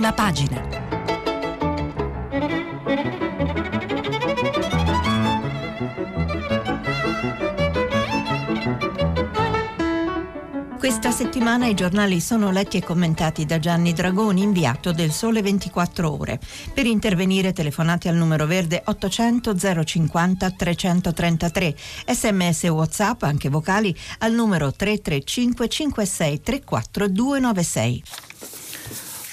Prima pagina. Questa settimana i giornali sono letti e commentati da Gianni Dragoni, inviato del Sole 24 Ore. Per intervenire telefonate al numero verde 800 050 333, sms whatsapp, anche vocali, al numero 335 56 34 296.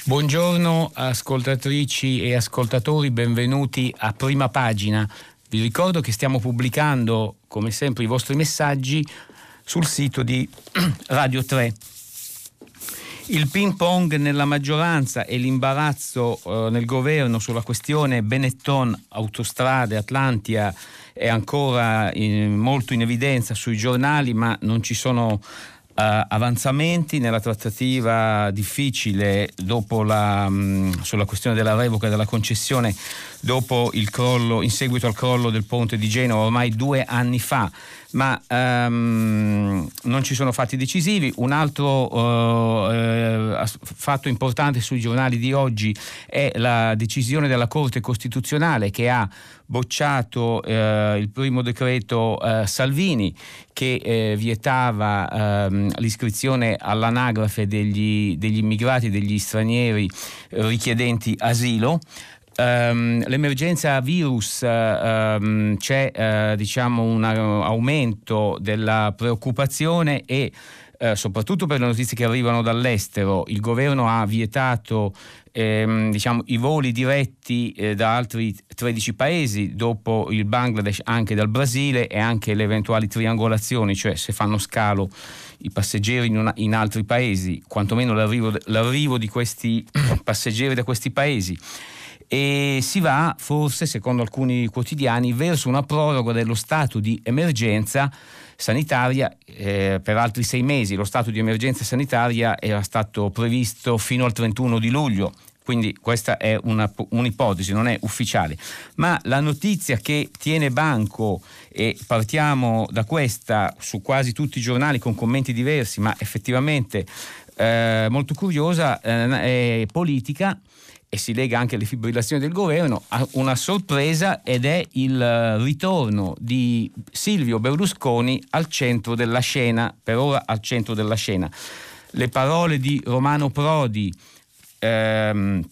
Buongiorno ascoltatrici e ascoltatori, benvenuti a Prima Pagina. Vi ricordo che stiamo pubblicando, come sempre, i vostri messaggi sul sito di Radio 3. Il ping pong nella maggioranza e l'imbarazzo eh, nel governo sulla questione Benetton, autostrade, Atlantia è ancora in, molto in evidenza sui giornali, ma non ci sono Uh, avanzamenti nella trattativa difficile la, mh, sulla questione della revoca della concessione dopo il crollo, in seguito al crollo del ponte di Genova ormai due anni fa ma um, non ci sono fatti decisivi. Un altro uh, uh, fatto importante sui giornali di oggi è la decisione della Corte Costituzionale che ha bocciato uh, il primo decreto Salvini che vietava ehm, l'iscrizione all'anagrafe degli, degli immigrati, degli stranieri richiedenti asilo. Um, l'emergenza virus uh, c'è uh, diciamo un aumento della preoccupazione e uh, soprattutto per le notizie che arrivano dall'estero il governo ha vietato ehm, diciamo, i voli diretti eh, da altri 13 paesi dopo il Bangladesh anche dal Brasile e anche le eventuali triangolazioni cioè se fanno scalo i passeggeri in, una, in altri paesi quantomeno l'arrivo, l'arrivo di questi passeggeri da questi paesi e si va forse, secondo alcuni quotidiani, verso una proroga dello stato di emergenza sanitaria eh, per altri sei mesi. Lo stato di emergenza sanitaria era stato previsto fino al 31 di luglio. Quindi questa è una, un'ipotesi, non è ufficiale. Ma la notizia che tiene banco, e partiamo da questa su quasi tutti i giornali con commenti diversi, ma effettivamente eh, molto curiosa, eh, è politica e si lega anche alle fibrillazioni del governo, una sorpresa ed è il ritorno di Silvio Berlusconi al centro della scena, per ora al centro della scena. Le parole di Romano Prodi, ehm,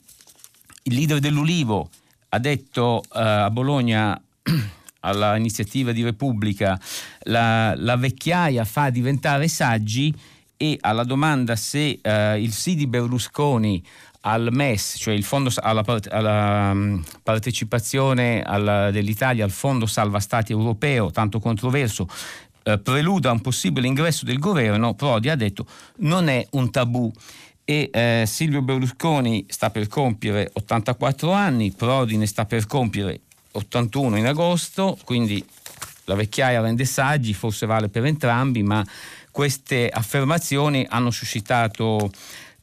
il leader dell'Ulivo, ha detto eh, a Bologna all'iniziativa di Repubblica la, la vecchiaia fa diventare saggi e alla domanda se eh, il sì di Berlusconi al MES, cioè il fondo, alla, alla mm, partecipazione alla, dell'Italia al Fondo Salva Stati europeo, tanto controverso, eh, preluda un possibile ingresso del governo, Prodi ha detto non è un tabù. E eh, Silvio Berlusconi sta per compiere 84 anni, Prodi ne sta per compiere 81 in agosto, quindi la vecchiaia rende saggi, forse vale per entrambi, ma queste affermazioni hanno suscitato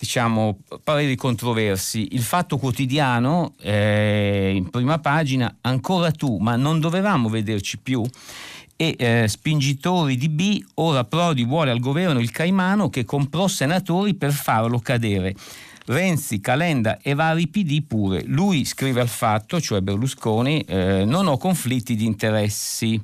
diciamo, pareri controversi. Il fatto quotidiano, eh, in prima pagina, ancora tu, ma non dovevamo vederci più. E eh, spingitori di B, ora Prodi vuole al governo il Caimano che comprò senatori per farlo cadere. Renzi, Calenda e vari PD pure. Lui scrive al fatto, cioè Berlusconi, eh, non ho conflitti di interessi.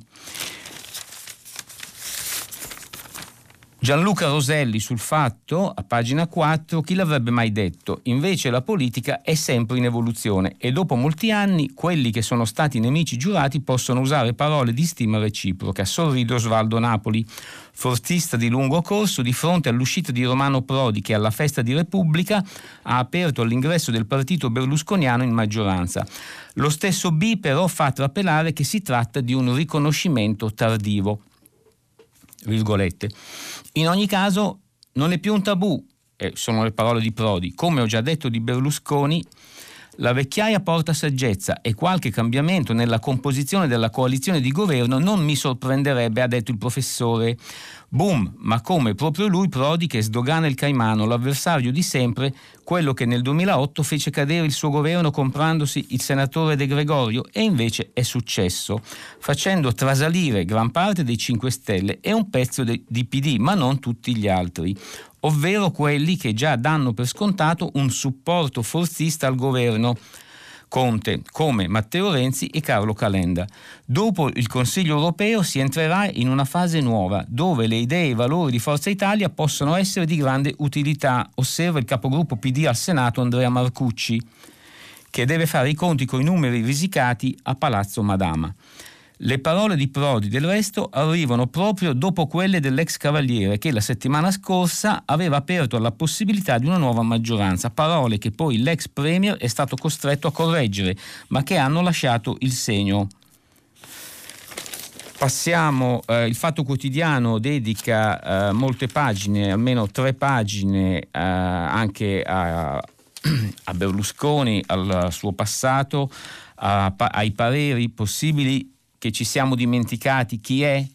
Gianluca Roselli sul fatto, a pagina 4, chi l'avrebbe mai detto? Invece la politica è sempre in evoluzione e dopo molti anni quelli che sono stati nemici giurati possono usare parole di stima reciproca. Sorrido Osvaldo Napoli, fortista di lungo corso, di fronte all'uscita di Romano Prodi che alla festa di Repubblica ha aperto all'ingresso del partito berlusconiano in maggioranza. Lo stesso B però fa trapelare che si tratta di un riconoscimento tardivo. Virgolette. In ogni caso non è più un tabù, eh, sono le parole di Prodi, come ho già detto di Berlusconi, la vecchiaia porta saggezza e qualche cambiamento nella composizione della coalizione di governo non mi sorprenderebbe, ha detto il professore. Boom, ma come proprio lui Prodi che sdogana il Caimano, l'avversario di sempre, quello che nel 2008 fece cadere il suo governo comprandosi il senatore De Gregorio e invece è successo, facendo trasalire gran parte dei 5 Stelle e un pezzo di PD, ma non tutti gli altri ovvero quelli che già danno per scontato un supporto forzista al governo. Conte, come Matteo Renzi e Carlo Calenda. Dopo il Consiglio europeo si entrerà in una fase nuova, dove le idee e i valori di Forza Italia possono essere di grande utilità, osserva il capogruppo PD al Senato Andrea Marcucci, che deve fare i conti con i numeri risicati a Palazzo Madama. Le parole di Prodi del resto arrivano proprio dopo quelle dell'ex cavaliere che la settimana scorsa aveva aperto alla possibilità di una nuova maggioranza, parole che poi l'ex premier è stato costretto a correggere, ma che hanno lasciato il segno. Passiamo, eh, il Fatto Quotidiano dedica eh, molte pagine, almeno tre pagine, eh, anche a, a, Berlusconi, al suo passato, a, ai pareri possibili che ci siamo dimenticati chi è,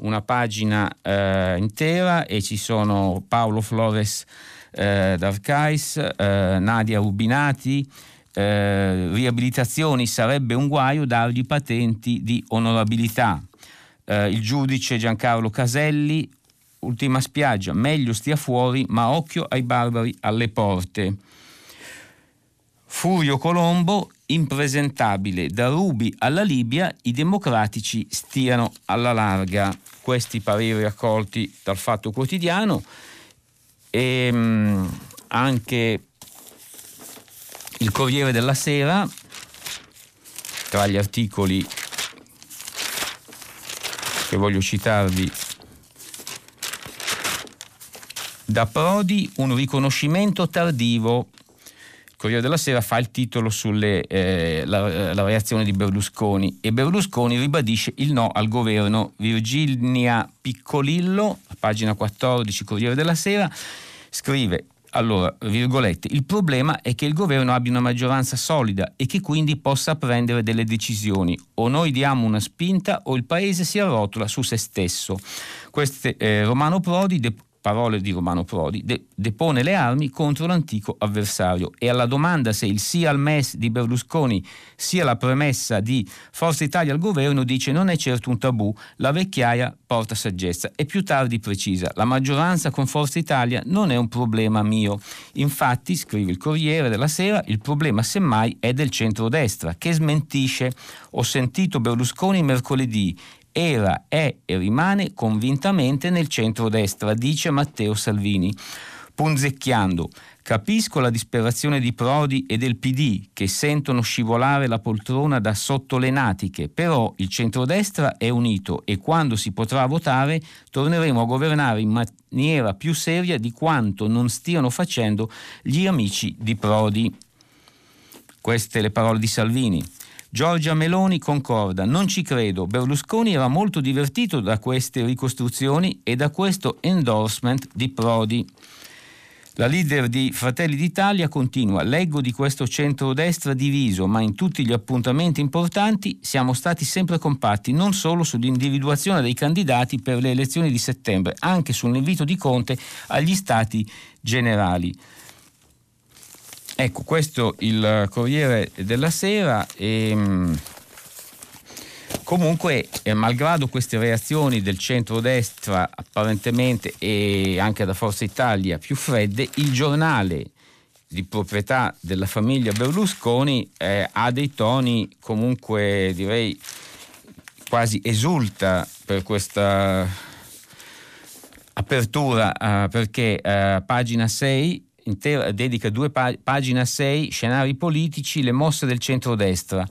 una pagina eh, intera e ci sono Paolo Flores eh, d'Arcais, eh, Nadia Rubinati, eh, riabilitazioni sarebbe un guaio dargli patenti di onorabilità. Eh, il giudice Giancarlo Caselli, ultima spiaggia, meglio stia fuori, ma occhio ai barbari alle porte. Furio Colombo, impresentabile, da Rubi alla Libia i democratici stiano alla larga. Questi pareri raccolti dal Fatto Quotidiano e mh, mm, anche il Corriere della Sera, tra gli articoli che voglio citarvi da Prodi, un riconoscimento tardivo Corriere della Sera fa il titolo sulla eh, la reazione di Berlusconi e Berlusconi ribadisce il no al governo. Virginia Piccolillo, pagina 14 Corriere della Sera, scrive allora, virgolette, il problema è che il governo abbia una maggioranza solida e che quindi possa prendere delle decisioni. O noi diamo una spinta o il paese si arrotola su se stesso. Queste, eh, Romano Prodi de- parole di Romano Prodi, de- depone le armi contro l'antico avversario. E alla domanda se il sì al MES di Berlusconi sia la premessa di Forza Italia al governo dice non è certo un tabù, la vecchiaia porta saggezza. E più tardi precisa la maggioranza con Forza Italia non è un problema mio. Infatti, scrive il Corriere della Sera, il problema semmai è del centrodestra che smentisce. Ho sentito Berlusconi mercoledì era, è e rimane convintamente nel centro-destra, dice Matteo Salvini. Punzecchiando, capisco la disperazione di Prodi e del PD che sentono scivolare la poltrona da sotto le natiche, però il centrodestra è unito e quando si potrà votare torneremo a governare in maniera più seria di quanto non stiano facendo gli amici di Prodi. Queste le parole di Salvini. Giorgia Meloni concorda, non ci credo, Berlusconi era molto divertito da queste ricostruzioni e da questo endorsement di Prodi. La leader di Fratelli d'Italia continua, leggo di questo centro-destra diviso, ma in tutti gli appuntamenti importanti siamo stati sempre compatti, non solo sull'individuazione dei candidati per le elezioni di settembre, anche sull'invito di Conte agli stati generali. Ecco, questo il Corriere della Sera. E, ehm, comunque, eh, malgrado queste reazioni del centro-destra apparentemente e anche da Forza Italia più fredde, il giornale di proprietà della famiglia Berlusconi eh, ha dei toni comunque direi quasi esulta per questa apertura eh, perché eh, pagina 6 intera, dedica due pag- pagine a sei, scenari politici, le mosse del centrodestra.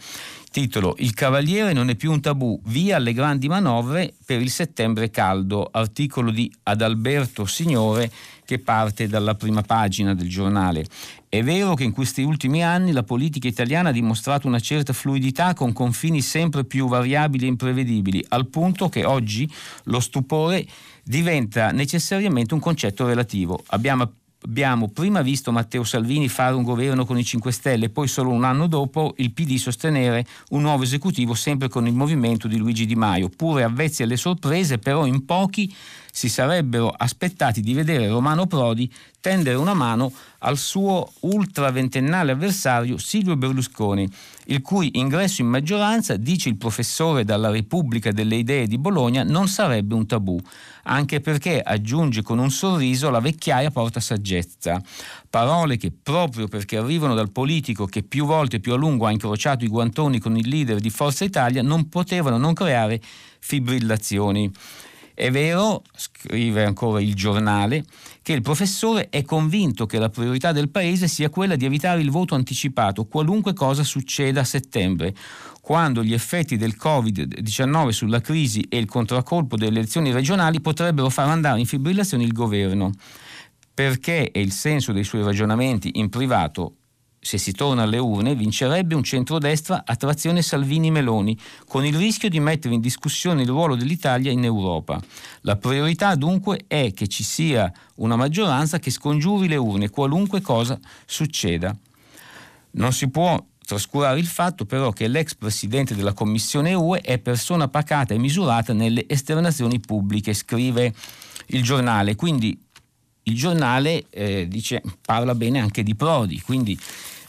Titolo Il Cavaliere non è più un tabù, via alle grandi manovre per il settembre caldo, articolo di Adalberto Signore che parte dalla prima pagina del giornale. È vero che in questi ultimi anni la politica italiana ha dimostrato una certa fluidità con confini sempre più variabili e imprevedibili, al punto che oggi lo stupore diventa necessariamente un concetto relativo. Abbiamo abbiamo prima visto Matteo Salvini fare un governo con i 5 Stelle e poi solo un anno dopo il PD sostenere un nuovo esecutivo sempre con il movimento di Luigi Di Maio, pure avvezzi alle sorprese, però in pochi si sarebbero aspettati di vedere Romano Prodi tendere una mano al suo ultraventennale avversario Silvio Berlusconi, il cui ingresso in maggioranza, dice il professore dalla Repubblica delle Idee di Bologna, non sarebbe un tabù, anche perché, aggiunge con un sorriso, la vecchiaia porta saggezza. Parole che, proprio perché arrivano dal politico che più volte più a lungo ha incrociato i guantoni con il leader di Forza Italia, non potevano non creare fibrillazioni. È vero, scrive ancora il giornale, che il professore è convinto che la priorità del Paese sia quella di evitare il voto anticipato, qualunque cosa succeda a settembre, quando gli effetti del Covid-19 sulla crisi e il contraccolpo delle elezioni regionali potrebbero far andare in fibrillazione il governo. Perché è il senso dei suoi ragionamenti in privato se si torna alle urne, vincerebbe un centrodestra a trazione Salvini-Meloni, con il rischio di mettere in discussione il ruolo dell'Italia in Europa. La priorità dunque è che ci sia una maggioranza che scongiuri le urne, qualunque cosa succeda. Non si può trascurare il fatto però che l'ex presidente della Commissione UE è persona pacata e misurata nelle esternazioni pubbliche, scrive il giornale. Quindi il giornale eh, dice, parla bene anche di Prodi, quindi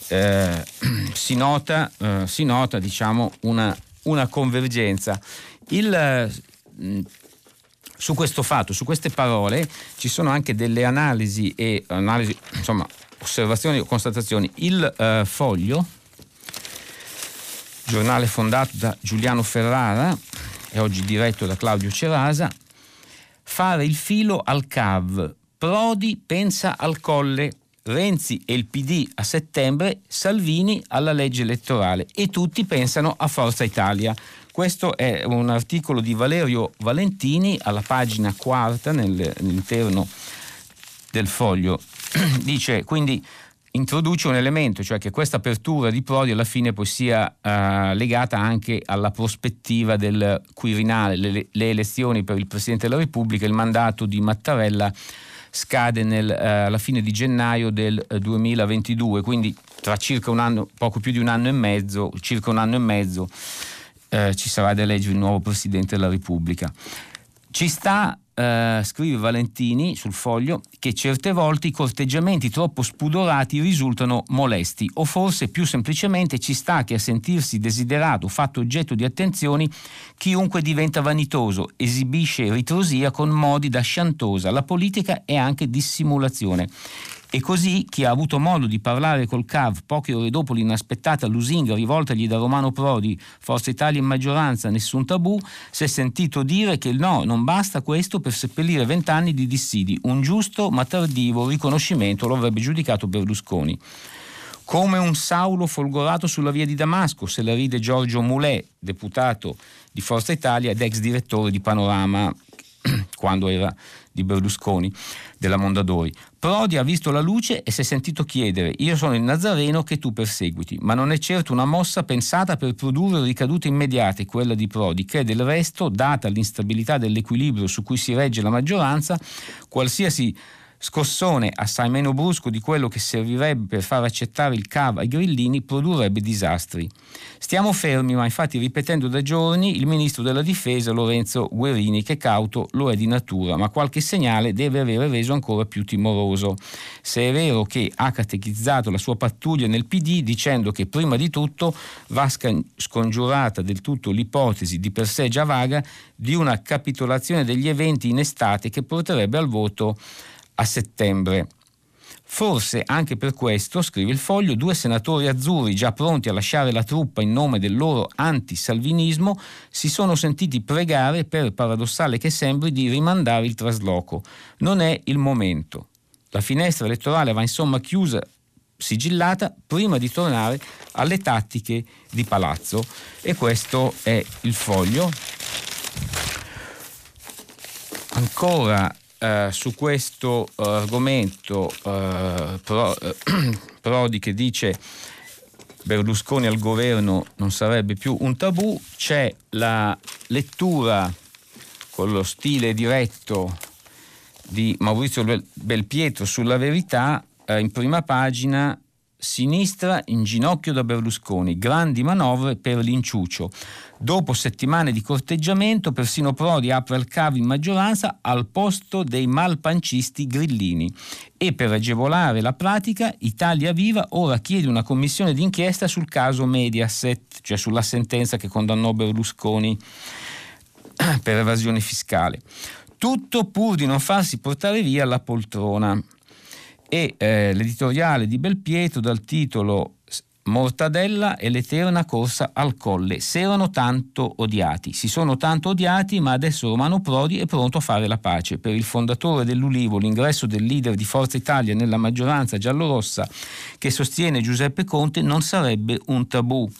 eh, si nota, eh, si nota diciamo, una, una, convergenza. Il, mh, mm, su questo fatto, su queste parole, ci sono anche delle analisi e analisi, insomma, osservazioni o constatazioni. Il eh, foglio, giornale fondato da Giuliano Ferrara e oggi diretto da Claudio Cerasa, fare il filo al CAV. Prodi pensa al colle Renzi e il PD a settembre, Salvini alla legge elettorale e tutti pensano a Forza Italia. Questo è un articolo di Valerio Valentini alla pagina quarta nell'interno del foglio. Dice quindi introduce un elemento, cioè che questa apertura di Prodi alla fine poi sia uh, legata anche alla prospettiva del Quirinale, le, le elezioni per il Presidente della Repubblica, il mandato di Mattarella scade nel, eh, alla fine di gennaio del 2022, eh, quindi tra circa un anno, poco più di un anno e mezzo, circa un anno e mezzo, eh, ci sarà da eleggere il nuovo Presidente della Repubblica. Ci sta Uh, scrive Valentini sul foglio che certe volte i corteggiamenti troppo spudorati risultano molesti o forse più semplicemente ci sta che a sentirsi desiderato, fatto oggetto di attenzioni, chiunque diventa vanitoso, esibisce ritrosia con modi da sciantosa. La politica è anche dissimulazione. E così chi ha avuto modo di parlare col CAV poche ore dopo l'inaspettata lusinga rivoltagli da Romano Prodi, Forza Italia in maggioranza, nessun tabù, si è sentito dire che no, non basta questo per seppellire vent'anni di dissidi. Un giusto ma tardivo riconoscimento lo avrebbe giudicato Berlusconi. Come un Saulo folgorato sulla via di Damasco, se la ride Giorgio Moulet, deputato di Forza Italia ed ex direttore di Panorama quando era di Berlusconi, della Mondadori. Prodi ha visto la luce e si è sentito chiedere io sono il Nazareno che tu perseguiti, ma non è certo una mossa pensata per produrre ricadute immediate, quella di Prodi, che del resto, data l'instabilità dell'equilibrio su cui si regge la maggioranza, qualsiasi scossone assai meno brusco di quello che servirebbe per far accettare il CAV ai grillini produrrebbe disastri. Stiamo fermi, ma infatti ripetendo da giorni il ministro della difesa Lorenzo Guerini che cauto lo è di natura, ma qualche segnale deve avere reso ancora più timoroso. Se è vero che ha catechizzato la sua pattuglia nel PD dicendo che prima di tutto va scongiurata del tutto l'ipotesi di per sé già vaga di una capitolazione degli eventi in estate che porterebbe al voto a settembre. Forse anche per questo, scrive il foglio, due senatori azzurri già pronti a lasciare la truppa in nome del loro anti-salvinismo si sono sentiti pregare, per paradossale che sembri, di rimandare il trasloco. Non è il momento. La finestra elettorale va insomma chiusa, sigillata, prima di tornare alle tattiche di palazzo. E questo è il foglio. Ancora eh, su questo uh, argomento uh, Pro, Prodi che dice Berlusconi al governo non sarebbe più un tabù, c'è la lettura con lo stile diretto di Maurizio Belpietro sulla verità in prima pagina sinistra in ginocchio da Berlusconi, grandi manovre per l'inciuccio. Dopo settimane di corteggiamento, persino Prodi apre il cavo in maggioranza al posto dei malpancisti grillini. E per agevolare la pratica, Italia Viva ora chiede una commissione d'inchiesta sul caso Mediaset, cioè sulla sentenza che condannò Berlusconi per evasione fiscale. Tutto pur di non farsi portare via la poltrona. E eh, l'editoriale di Belpietro dal titolo Mortadella e l'eterna corsa al colle. Se erano tanto odiati, si sono tanto odiati, ma adesso Romano Prodi è pronto a fare la pace. Per il fondatore dell'Ulivo, l'ingresso del leader di Forza Italia nella maggioranza giallorossa che sostiene Giuseppe Conte non sarebbe un tabù.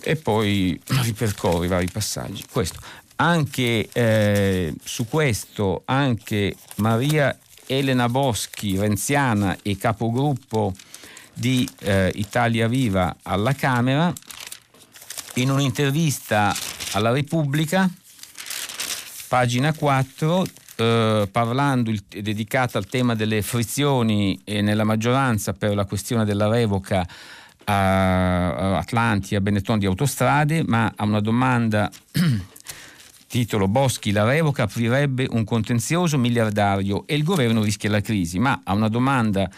E poi ripercorre i vari passaggi. Questo. Anche eh, su questo, anche Maria Elena Boschi, renziana e capogruppo di eh, Italia Viva alla Camera, in un'intervista alla Repubblica, pagina 4, eh, parlando, il, dedicata al tema delle frizioni nella maggioranza per la questione della revoca a a Benetton di autostrade, ma a una domanda titolo Boschi la revoca aprirebbe un contenzioso miliardario e il governo rischia la crisi, ma a una domanda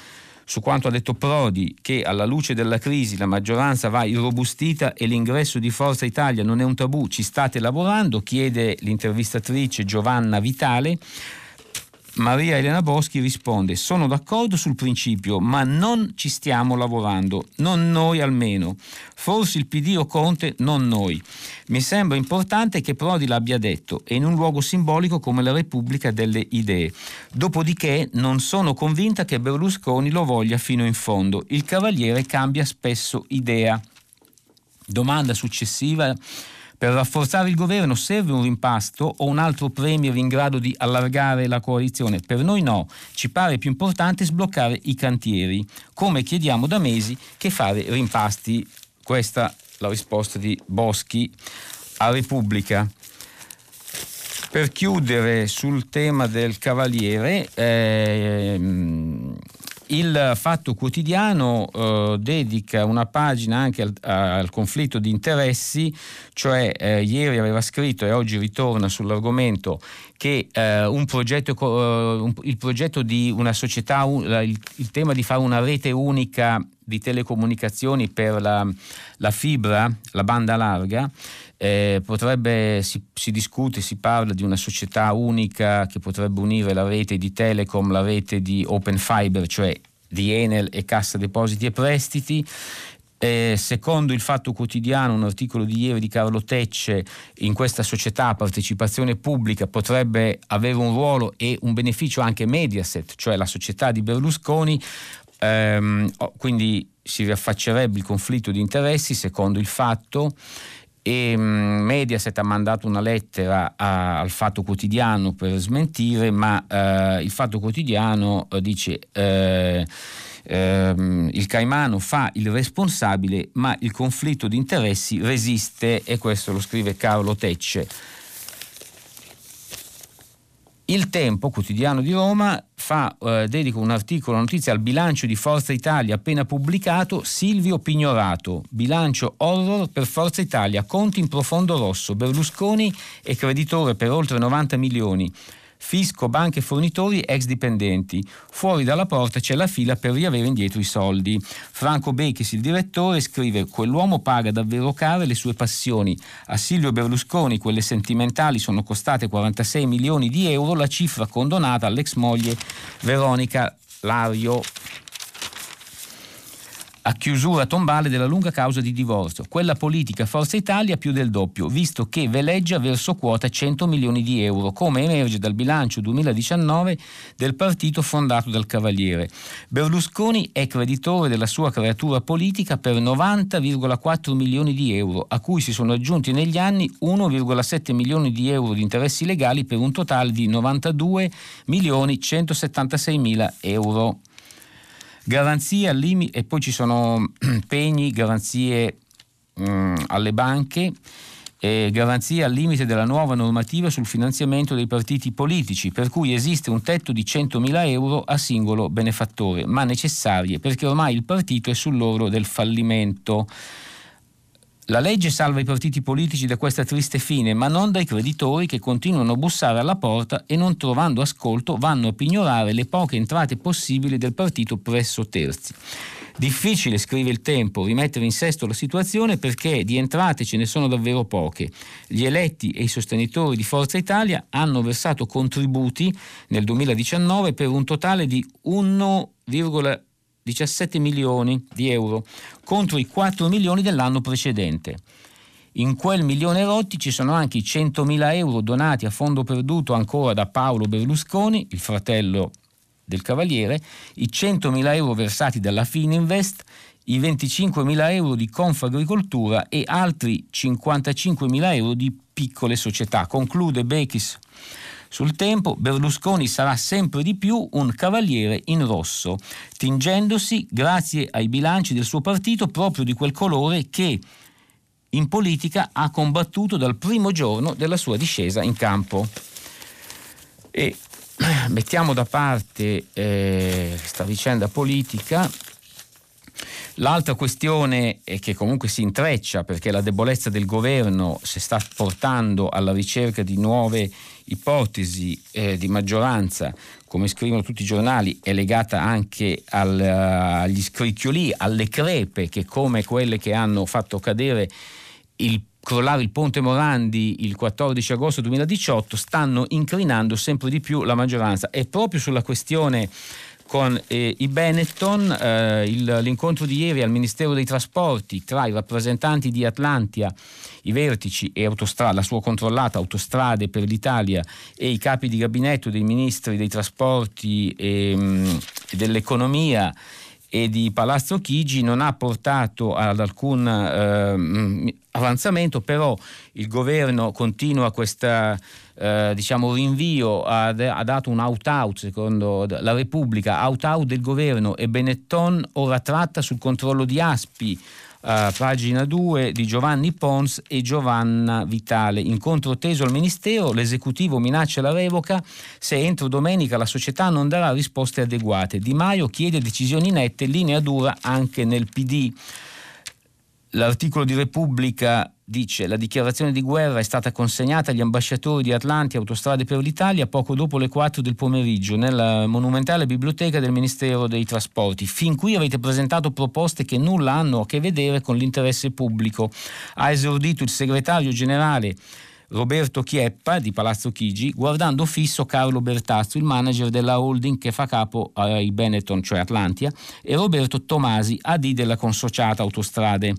su quanto ha detto Prodi, che alla luce della crisi la maggioranza va irrobustita e l'ingresso di Forza Italia non è un tabù, ci state lavorando, chiede l'intervistatrice Giovanna Vitale. Maria Elena Boschi risponde: Sono d'accordo sul principio, ma non ci stiamo lavorando, non noi almeno. Forse il PD o Conte, non noi. Mi sembra importante che Prodi l'abbia detto e in un luogo simbolico come la Repubblica delle Idee. Dopodiché non sono convinta che Berlusconi lo voglia fino in fondo. Il Cavaliere cambia spesso idea. Domanda successiva per rafforzare il governo serve un rimpasto o un altro premier in grado di allargare la coalizione? Per noi no, ci pare più importante sbloccare i cantieri, come chiediamo da mesi che fare rimpasti. Questa è la risposta di Boschi a Repubblica. Per chiudere sul tema del Cavaliere, ehm, il Fatto Quotidiano eh, dedica una pagina anche al, al, conflitto di interessi, cioè eh, ieri aveva scritto e oggi ritorna sull'argomento che eh, progetto, eh, un, il progetto di una società, il, il, tema di fare una rete unica di telecomunicazioni per la, la fibra, la banda larga, eh, potrebbe, si, si, discute, si parla di una società unica che potrebbe unire la rete di Telecom, la rete di Open Fiber, cioè di Enel e Cassa Depositi e Prestiti. Eh, secondo il Fatto Quotidiano, un articolo di ieri di Carlo Tecce, in questa società partecipazione pubblica potrebbe avere un ruolo e un beneficio anche Mediaset, cioè la società di Berlusconi, ehm, quindi si riaffaccerebbe il conflitto di interessi secondo il Fatto e mm, Mediaset ha mandato una lettera a, al Fatto Quotidiano per smentire, ma eh, il Fatto Quotidiano eh, dice eh, ehm, il Caimano fa il responsabile, ma il conflitto di interessi resiste e questo lo scrive Carlo Tecce. Il Tempo, quotidiano di Roma, fa, eh, dedica un articolo, una notizia al bilancio di Forza Italia appena pubblicato, Silvio Pignorato, bilancio horror per Forza Italia, conti in profondo rosso, Berlusconi è creditore per oltre 90 milioni fisco, banche, fornitori, ex dipendenti. Fuori dalla porta c'è la fila per riavere indietro i soldi. Franco Bechis, il direttore, scrive: Quell'uomo paga davvero care le sue passioni. A Silvio Berlusconi quelle sentimentali sono costate 46 milioni di euro, la cifra condonata all'ex moglie Veronica Lario a chiusura tombale della lunga causa di divorzio. Quella politica Forza Italia più del doppio, visto che veleggia verso quota 100 milioni di euro, come emerge dal bilancio 2019 del partito fondato dal Cavaliere. Berlusconi è creditore della sua creatura politica per 90,4 milioni di euro, a cui si sono aggiunti negli anni 1,7 milioni di euro di interessi legali per un totale di 92 milioni 176 mila euro garanzia limiti e poi ci sono pegni, garanzie mh, mm, alle banche eh, garanzia al limite della nuova normativa sul finanziamento dei partiti politici, per cui esiste un tetto di 100.000 euro a singolo benefattore, ma necessarie perché ormai il partito è sull'oro del fallimento. La legge salva i partiti politici da questa triste fine, ma non dai creditori che continuano a bussare alla porta e non trovando ascolto vanno a pignorare le poche entrate possibili del partito presso terzi. Difficile, scrive il tempo, rimettere in sesto la situazione perché di entrate ce ne sono davvero poche. Gli eletti e i sostenitori di Forza Italia hanno versato contributi nel 2019 per un totale di 1,5 17 milioni di euro contro i 4 milioni dell'anno precedente. In quel milione rotti ci sono anche i 100.000 euro donati a fondo perduto ancora da Paolo Berlusconi, il fratello del Cavaliere, i 100.000 euro versati dalla Fininvest, i 25.000 euro di Confagricoltura e altri 55.000 euro di piccole società. Conclude Bechis sul tempo Berlusconi sarà sempre di più un cavaliere in rosso, tingendosi grazie ai bilanci del suo partito proprio di quel colore che in politica ha combattuto dal primo giorno della sua discesa in campo. E mettiamo da parte eh, questa vicenda politica L'altra questione che comunque si intreccia perché la debolezza del governo si sta portando alla ricerca di nuove ipotesi eh, di maggioranza, come scrivono tutti i giornali, è legata anche al, uh, agli scricchioli, alle crepe che come quelle che hanno fatto cadere il crollare il ponte Morandi il 14 agosto 2018 stanno incrinando sempre di più la maggioranza. E proprio sulla questione con eh, i Benetton, eh, il, l'incontro di ieri al Ministero dei Trasporti tra i rappresentanti di Atlantia, i vertici e la sua controllata Autostrade per l'Italia e i capi di gabinetto dei ministri dei trasporti e, mh, dell'economia e di Palazzo Chigi non ha portato ad alcun eh, avanzamento, però il governo continua questo eh, diciamo, rinvio, ha, ha, dato un out-out secondo la Repubblica, out-out del governo e Benetton ora tratta sul controllo di Aspi Uh, pagina 2 di Giovanni Pons e Giovanna Vitale. Incontro teso al Ministero, l'esecutivo minaccia la revoca se entro domenica la società non darà risposte adeguate. Di Maio chiede decisioni nette, linea dura anche nel PD. L'articolo di Repubblica dice la dichiarazione di guerra è stata consegnata agli ambasciatori di Atlanti Autostrade per l'Italia poco dopo le 4 del pomeriggio nella monumentale biblioteca del Ministero dei Trasporti. Fin qui avete presentato proposte che nulla hanno a che vedere con l'interesse pubblico. Ha esordito il segretario generale Roberto Chieppa di Palazzo Chigi, guardando fisso Carlo Bertazzo, il manager della holding che fa capo ai Benetton, cioè Atlantia, e Roberto Tomasi, AD della consociata Autostrade.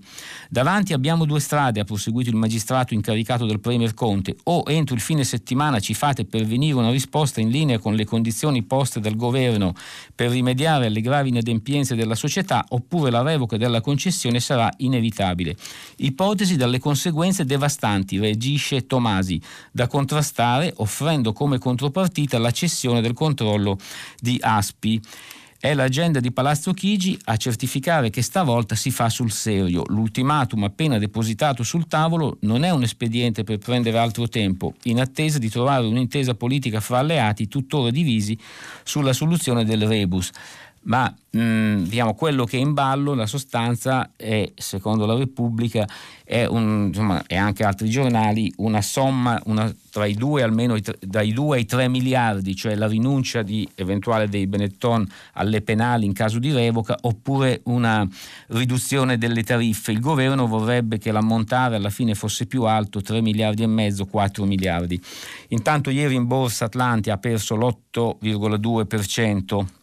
Davanti abbiamo due strade, ha proseguito il magistrato incaricato del Premier Conte, o entro il fine settimana ci fate pervenire una risposta in linea con le condizioni poste dal governo per rimediare alle gravi inadempienze della società, oppure la revoca della concessione sarà inevitabile. Ipotesi dalle conseguenze devastanti, reagisce Tomasi Tomasi da contrastare offrendo come contropartita la cessione del controllo di Aspi. È l'agenda di Palazzo Chigi a certificare che stavolta si fa sul serio. L'ultimatum appena depositato sul tavolo non è un espediente per prendere altro tempo, in attesa di trovare un'intesa politica fra alleati tuttora divisi sulla soluzione del rebus ma mh, mm, diciamo, quello che è in ballo, la sostanza, è, secondo la Repubblica un, insomma, e anche altri giornali, una somma una, tra i due, almeno i, dai 2 ai 3 miliardi, cioè la rinuncia di eventuale dei Benetton alle penali in caso di revoca, oppure una riduzione delle tariffe. Il governo vorrebbe che l'ammontare alla fine fosse più alto, 3 miliardi e mezzo, 4 miliardi. Intanto ieri in borsa Atlantia ha perso l'8,2%.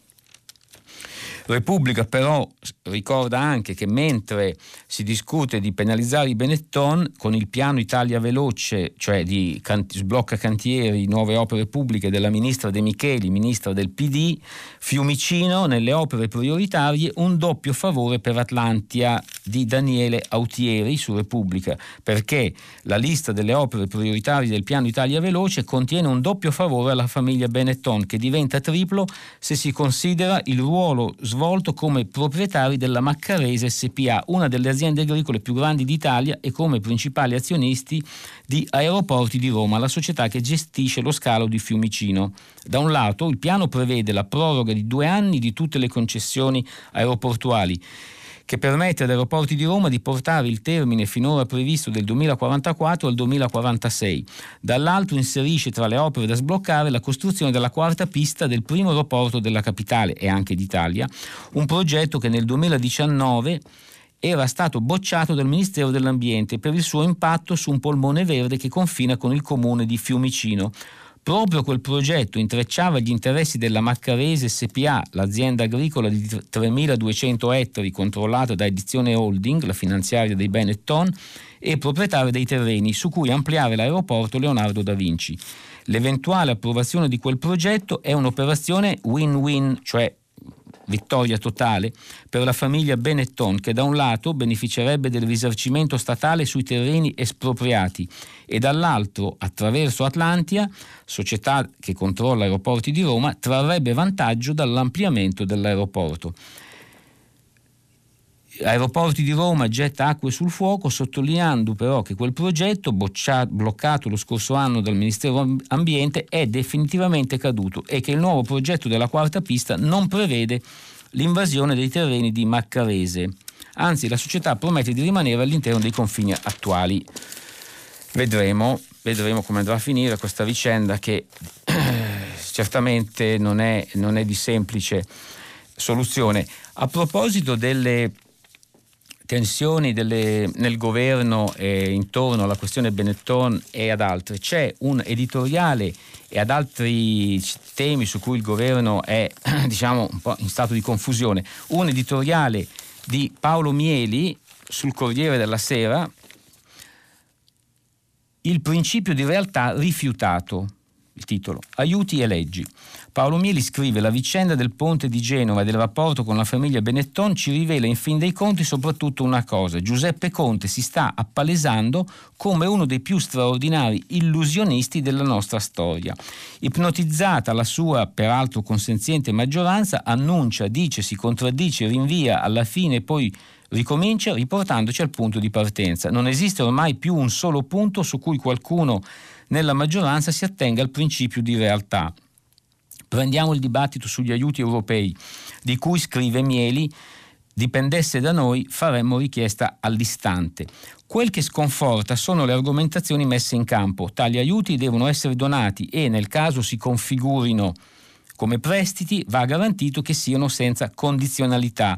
Repubblica però ricorda anche che mentre si discute di penalizzare i Benetton con il piano Italia Veloce, cioè di canti- sblocca cantieri, nuove opere pubbliche della ministra De Micheli, ministra del PD, Fiumicino nelle opere prioritarie un doppio favore per Atlantia di Daniele Autieri su Repubblica, perché la lista delle opere prioritarie del piano Italia Veloce contiene un doppio favore alla famiglia Benetton che diventa triplo se si considera il ruolo svolto come proprietari della Maccarese SPA, una delle aziende agricole più grandi d'Italia e come principali azionisti di Aeroporti di Roma, la società che gestisce lo scalo di Fiumicino. Da un lato il piano prevede la proroga di due anni di tutte le concessioni aeroportuali che permette ad Aeroporti di Roma di portare il termine finora previsto del 2044 al 2046. Dall'altro inserisce tra le opere da sbloccare la costruzione della quarta pista del primo aeroporto della capitale e anche d'Italia, un progetto che nel 2019 era stato bocciato dal Ministero dell'Ambiente per il suo impatto su un polmone verde che confina con il comune di Fiumicino. Proprio quel progetto intrecciava gli interessi della Maccarese SPA, l'azienda agricola di 3.200 ettari controllata da Edizione Holding, la finanziaria dei Benetton, e proprietaria dei terreni su cui ampliare l'aeroporto Leonardo da Vinci. L'eventuale approvazione di quel progetto è un'operazione win-win, cioè vittoria totale, per la famiglia Benetton che da un lato beneficerebbe del risarcimento statale sui terreni espropriati e dall'altro, attraverso Atlantia, società che controlla aeroporti di Roma, trarrebbe vantaggio dall'ampliamento dell'aeroporto. Aeroporti di Roma getta acque sul fuoco sottolineando però che quel progetto bocciato, bloccato lo scorso anno dal Ministero Ambiente è definitivamente caduto e che il nuovo progetto della quarta pista non prevede l'invasione dei terreni di Maccarese. Anzi, la società promette di rimanere all'interno dei confini attuali. Vedremo, vedremo come andrà a finire questa vicenda che certamente non è, non è di semplice soluzione. A proposito delle tensioni delle, nel governo eh, intorno alla questione Benetton e ad altre. C'è un editoriale e ad altri temi su cui il governo è diciamo, un po' in stato di confusione. Un editoriale di Paolo Mieli sul Corriere della Sera, Il principio di realtà rifiutato il titolo, Aiuti e leggi. Paolo Mieli scrive la vicenda del ponte di Genova e del rapporto con la famiglia Benetton ci rivela in fin dei conti soprattutto una cosa, Giuseppe Conte si sta appalesando come uno dei più straordinari illusionisti della nostra storia. Ipnotizzata la sua peraltro consenziente maggioranza, annuncia, dice, si contraddice, rinvia, alla fine poi ricomincia riportandoci al punto di partenza. Non esiste ormai più un solo punto su cui qualcuno nella maggioranza si attenga al principio di realtà. Prendiamo il dibattito sugli aiuti europei, di cui scrive Mieli, dipendesse da noi faremmo richiesta all'istante. Quel che sconforta sono le argomentazioni messe in campo. Tali aiuti devono essere donati e nel caso si configurino come prestiti va garantito che siano senza condizionalità.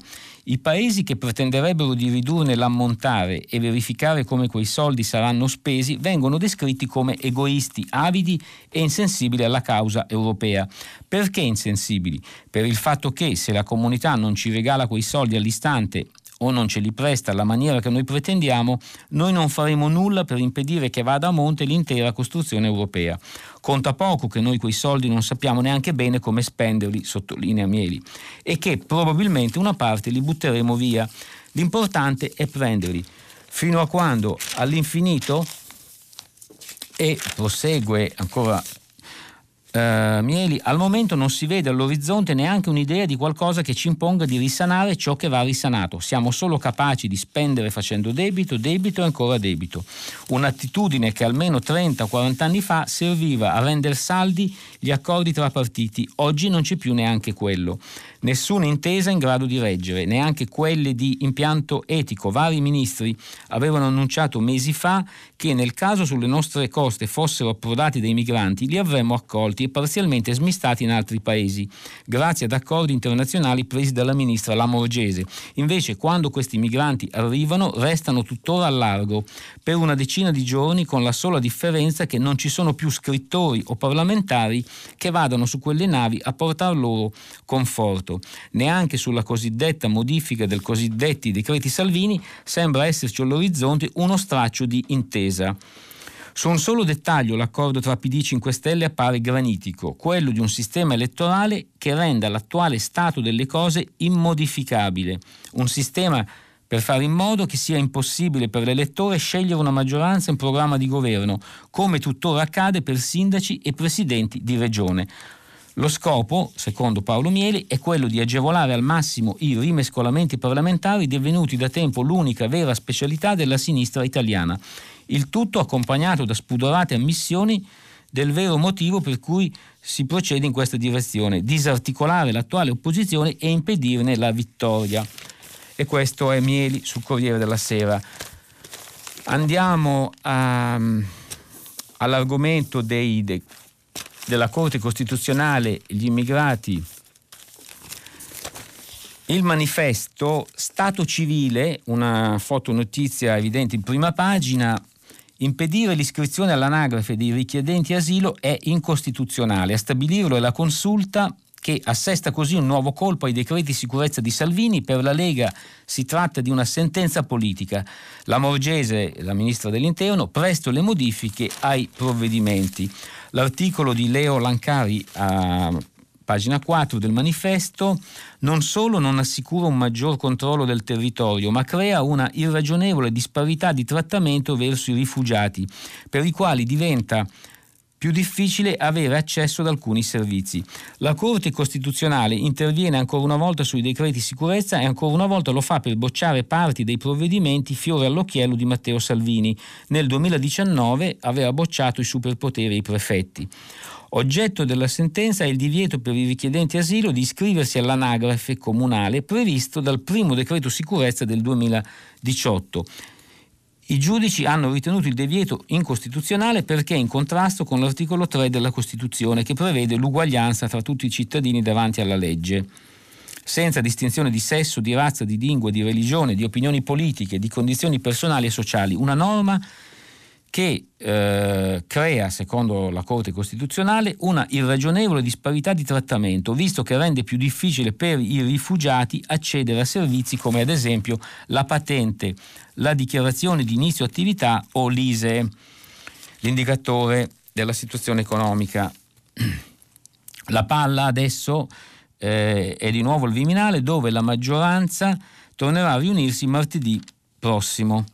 I paesi che pretenderebbero di ridurne l'ammontare e verificare come quei soldi saranno spesi vengono descritti come egoisti, avidi e insensibili alla causa europea. Perché insensibili? Per il fatto che se la comunità non ci regala quei soldi all'istante o non ce li presta alla maniera che noi pretendiamo, noi non faremo nulla per impedire che vada a monte l'intera costruzione europea. Conta poco che noi quei soldi non sappiamo neanche bene come spenderli, sottolinea Mieli, e che probabilmente una parte li butteremo via. L'importante è prenderli fino a quando all'infinito e prosegue ancora Uh, Mieli, al momento non si vede all'orizzonte neanche un'idea di qualcosa che ci imponga di risanare ciò che va risanato. Siamo solo capaci di spendere facendo debito, debito e ancora debito. Un'attitudine che almeno 30-40 anni fa serviva a rendere saldi gli accordi tra partiti. Oggi non c'è più neanche quello nessuna intesa in grado di reggere, neanche quelle di impianto etico. Vari ministri avevano annunciato mesi fa che nel caso sulle nostre coste fossero approdati dei migranti li avremmo accolti e parzialmente smistati in altri paesi, grazie ad accordi internazionali presi dalla ministra Lamorgese. Invece quando questi migranti arrivano restano tuttora al largo per una decina di giorni con la sola differenza che non ci sono più scrittori o parlamentari che vadano su quelle navi a portar loro conforto. Neanche sulla cosiddetta modifica del cosiddetti decreti Salvini sembra esserci all'orizzonte uno straccio di intesa. Su un solo dettaglio l'accordo tra PD e 5 Stelle appare granitico, quello di un sistema elettorale che renda l'attuale stato delle cose immodificabile, un sistema per fare in modo che sia impossibile per l'elettore scegliere una maggioranza e un programma di governo, come tuttora accade per sindaci e presidenti di regione. Lo scopo, secondo Paolo Mieli, è quello di agevolare al massimo i rimescolamenti parlamentari divenuti da tempo l'unica vera specialità della sinistra italiana. Il tutto accompagnato da spudorate ammissioni del vero motivo per cui si procede in questa direzione, disarticolare l'attuale opposizione e impedirne la vittoria. E questo è Mieli sul Corriere della Sera. Andiamo a, all'argomento dei, dei della Corte Costituzionale gli immigrati il manifesto Stato civile, una fotonotizia evidente in prima pagina, impedire l'iscrizione all'anagrafe dei richiedenti asilo è incostituzionale. A stabilirlo è la consulta che assesta così un nuovo colpo ai decreti sicurezza di Salvini. Per la Lega si tratta di una sentenza politica. La Morgese, la ministra dell'Interno, presto le modifiche ai provvedimenti. L'articolo di Leo Lancari a pagina 4 del manifesto, non solo non assicura un maggior controllo del territorio, ma crea una irragionevole disparità di trattamento verso i rifugiati, per i quali diventa più difficile avere accesso ad alcuni servizi. La Corte Costituzionale interviene ancora una volta sui decreti sicurezza e ancora una volta lo fa per bocciare parti dei provvedimenti fiore all'occhiello di Matteo Salvini. Nel 2019 aveva bocciato i superpoteri ai prefetti. Oggetto della sentenza è il divieto per i richiedenti asilo di iscriversi all'anagrafe comunale previsto dal primo decreto sicurezza del 2018 i giudici hanno ritenuto il divieto incostituzionale perché in contrasto con l'articolo 3 della Costituzione che prevede l'uguaglianza tra tutti i cittadini davanti alla legge. Senza distinzione di sesso, di razza, di lingua, di religione, di opinioni politiche, di condizioni personali e sociali. Una norma che eh, crea, secondo la Corte Costituzionale, una irragionevole disparità di trattamento, visto che rende più difficile per i rifugiati accedere a servizi come ad esempio la patente, la dichiarazione di inizio attività o l'ISE, l'indicatore della situazione economica. La palla adesso eh, è di nuovo il Viminale dove la maggioranza tornerà a riunirsi martedì prossimo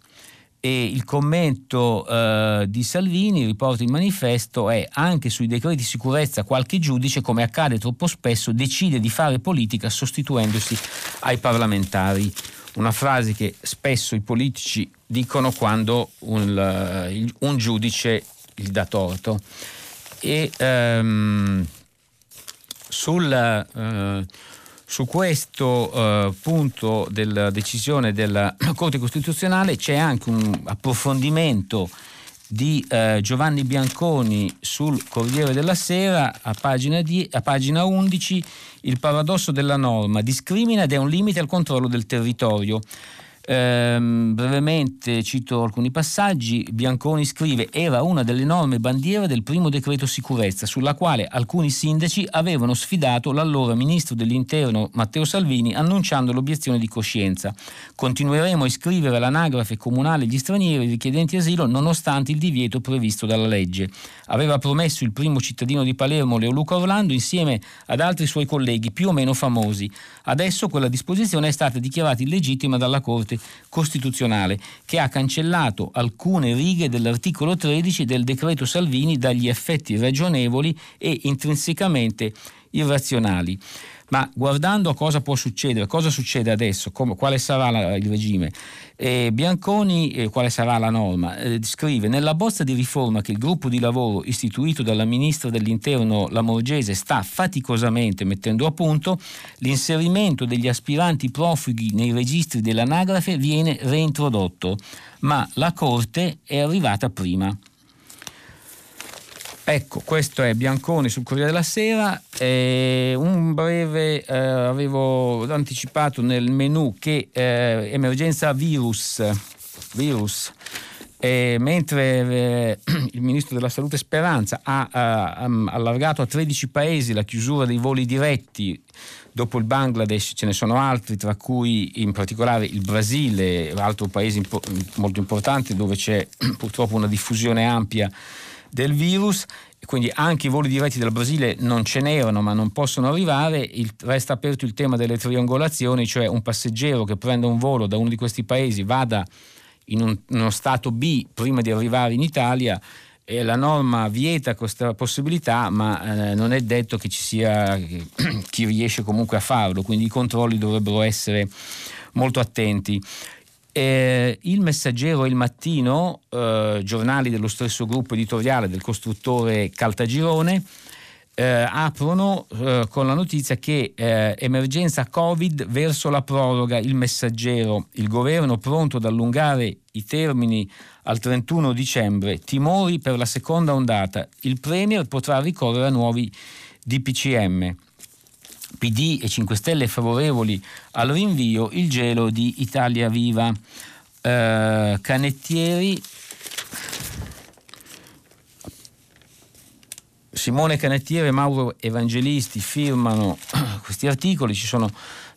e il commento eh, di Salvini, riporta il manifesto, è anche sui decreti di sicurezza qualche giudice, come accade troppo spesso, decide di fare politica sostituendosi ai parlamentari. Una frase che spesso i politici dicono quando un, un giudice gli dà torto. E um, sul... Uh, su questo eh, punto della decisione della Corte Costituzionale c'è anche un approfondimento di eh, Giovanni Bianconi sul Corriere della Sera a pagina, die, a pagina 11 il paradosso della norma discrimina ed è un limite al controllo del territorio. Ehm, brevemente cito alcuni passaggi. Bianconi scrive: Era una delle norme bandiere del primo decreto sicurezza, sulla quale alcuni sindaci avevano sfidato l'allora ministro dell'interno Matteo Salvini annunciando l'obiezione di coscienza. Continueremo a iscrivere all'anagrafe comunale gli stranieri richiedenti asilo nonostante il divieto previsto dalla legge. Aveva promesso il primo cittadino di Palermo, Leo Luca Orlando, insieme ad altri suoi colleghi più o meno famosi. Adesso quella disposizione è stata dichiarata illegittima dalla Corte Costituzionale che ha cancellato alcune righe dell'articolo 13 del decreto Salvini dagli effetti ragionevoli e intrinsecamente irrazionali. Ma guardando cosa può succedere, cosa succede adesso, come, quale sarà la, il regime, eh, Bianconi, eh, quale sarà la norma, eh, scrive nella bozza di riforma che il gruppo di lavoro istituito dalla ministra dell'interno Lamorgese sta faticosamente mettendo a punto, l'inserimento degli aspiranti profughi nei registri dell'anagrafe viene reintrodotto, ma la Corte è arrivata prima. Ecco, questo è Bianconi sul Corriere della Sera. Eh, un breve, eh, avevo anticipato nel menu che eh, emergenza virus, virus eh, mentre eh, il ministro della Salute Speranza ha, ha, ha allargato a 13 paesi la chiusura dei voli diretti dopo il Bangladesh ce ne sono altri, tra cui in particolare il Brasile, altro paese impo- molto importante dove c'è purtroppo una diffusione ampia del virus, quindi anche i voli diretti dal Brasile non ce n'erano ma non possono arrivare, il, resta aperto il tema delle triangolazioni, cioè un passeggero che prende un volo da uno di questi paesi vada in, un, uno stato B prima di arrivare in Italia e la norma vieta questa possibilità, ma eh, non è detto che ci sia chi riesce comunque a farlo, quindi i controlli dovrebbero essere molto attenti. Eh, il Messaggero e il Mattino, eh, giornali dello stesso gruppo editoriale del costruttore Caltagirone, eh, aprono eh, con la notizia che eh, emergenza Covid verso la proroga, il messaggero, il governo pronto ad allungare i termini al 31 dicembre, timori per la seconda ondata, il Premier potrà ricorrere a nuovi DPCM. PD e 5 Stelle favorevoli al rinvio, il gelo di Italia Viva. Eh, Canettieri. Simone Canettiere e Mauro Evangelisti firmano questi articoli, ci sono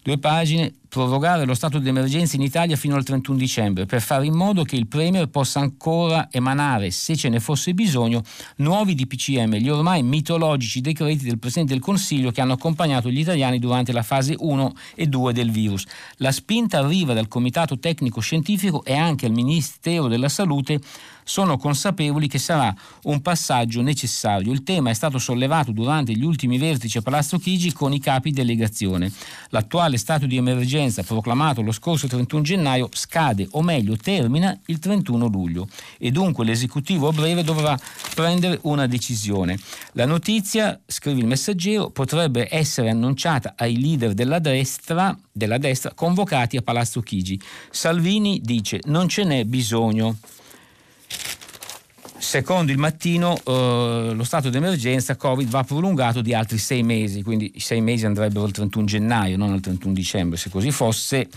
due pagine, prorogare lo stato di emergenza in Italia fino al 31 dicembre per fare in modo che il Premier possa ancora emanare, se ce ne fosse bisogno, nuovi DPCM, gli ormai mitologici decreti del Presidente del Consiglio che hanno accompagnato gli italiani durante la fase 1 e 2 del virus. La spinta arriva dal Comitato Tecnico Scientifico e anche al Ministero della Salute sono consapevoli che sarà un passaggio necessario. Il tema è stato sollevato durante gli ultimi vertici a Palazzo Chigi con i capi delegazione. L'attuale stato di emergenza proclamato lo scorso 31 gennaio scade, o meglio termina, il 31 luglio e dunque l'esecutivo a breve dovrà prendere una decisione. La notizia, scrive il messaggero, potrebbe essere annunciata ai leader della destra, della destra convocati a Palazzo Chigi. Salvini dice non ce n'è bisogno. Secondo il mattino eh, lo stato d'emergenza Covid va prolungato di altri sei mesi, quindi i sei mesi andrebbero al 31 gennaio, non al 31 dicembre. Se così fosse,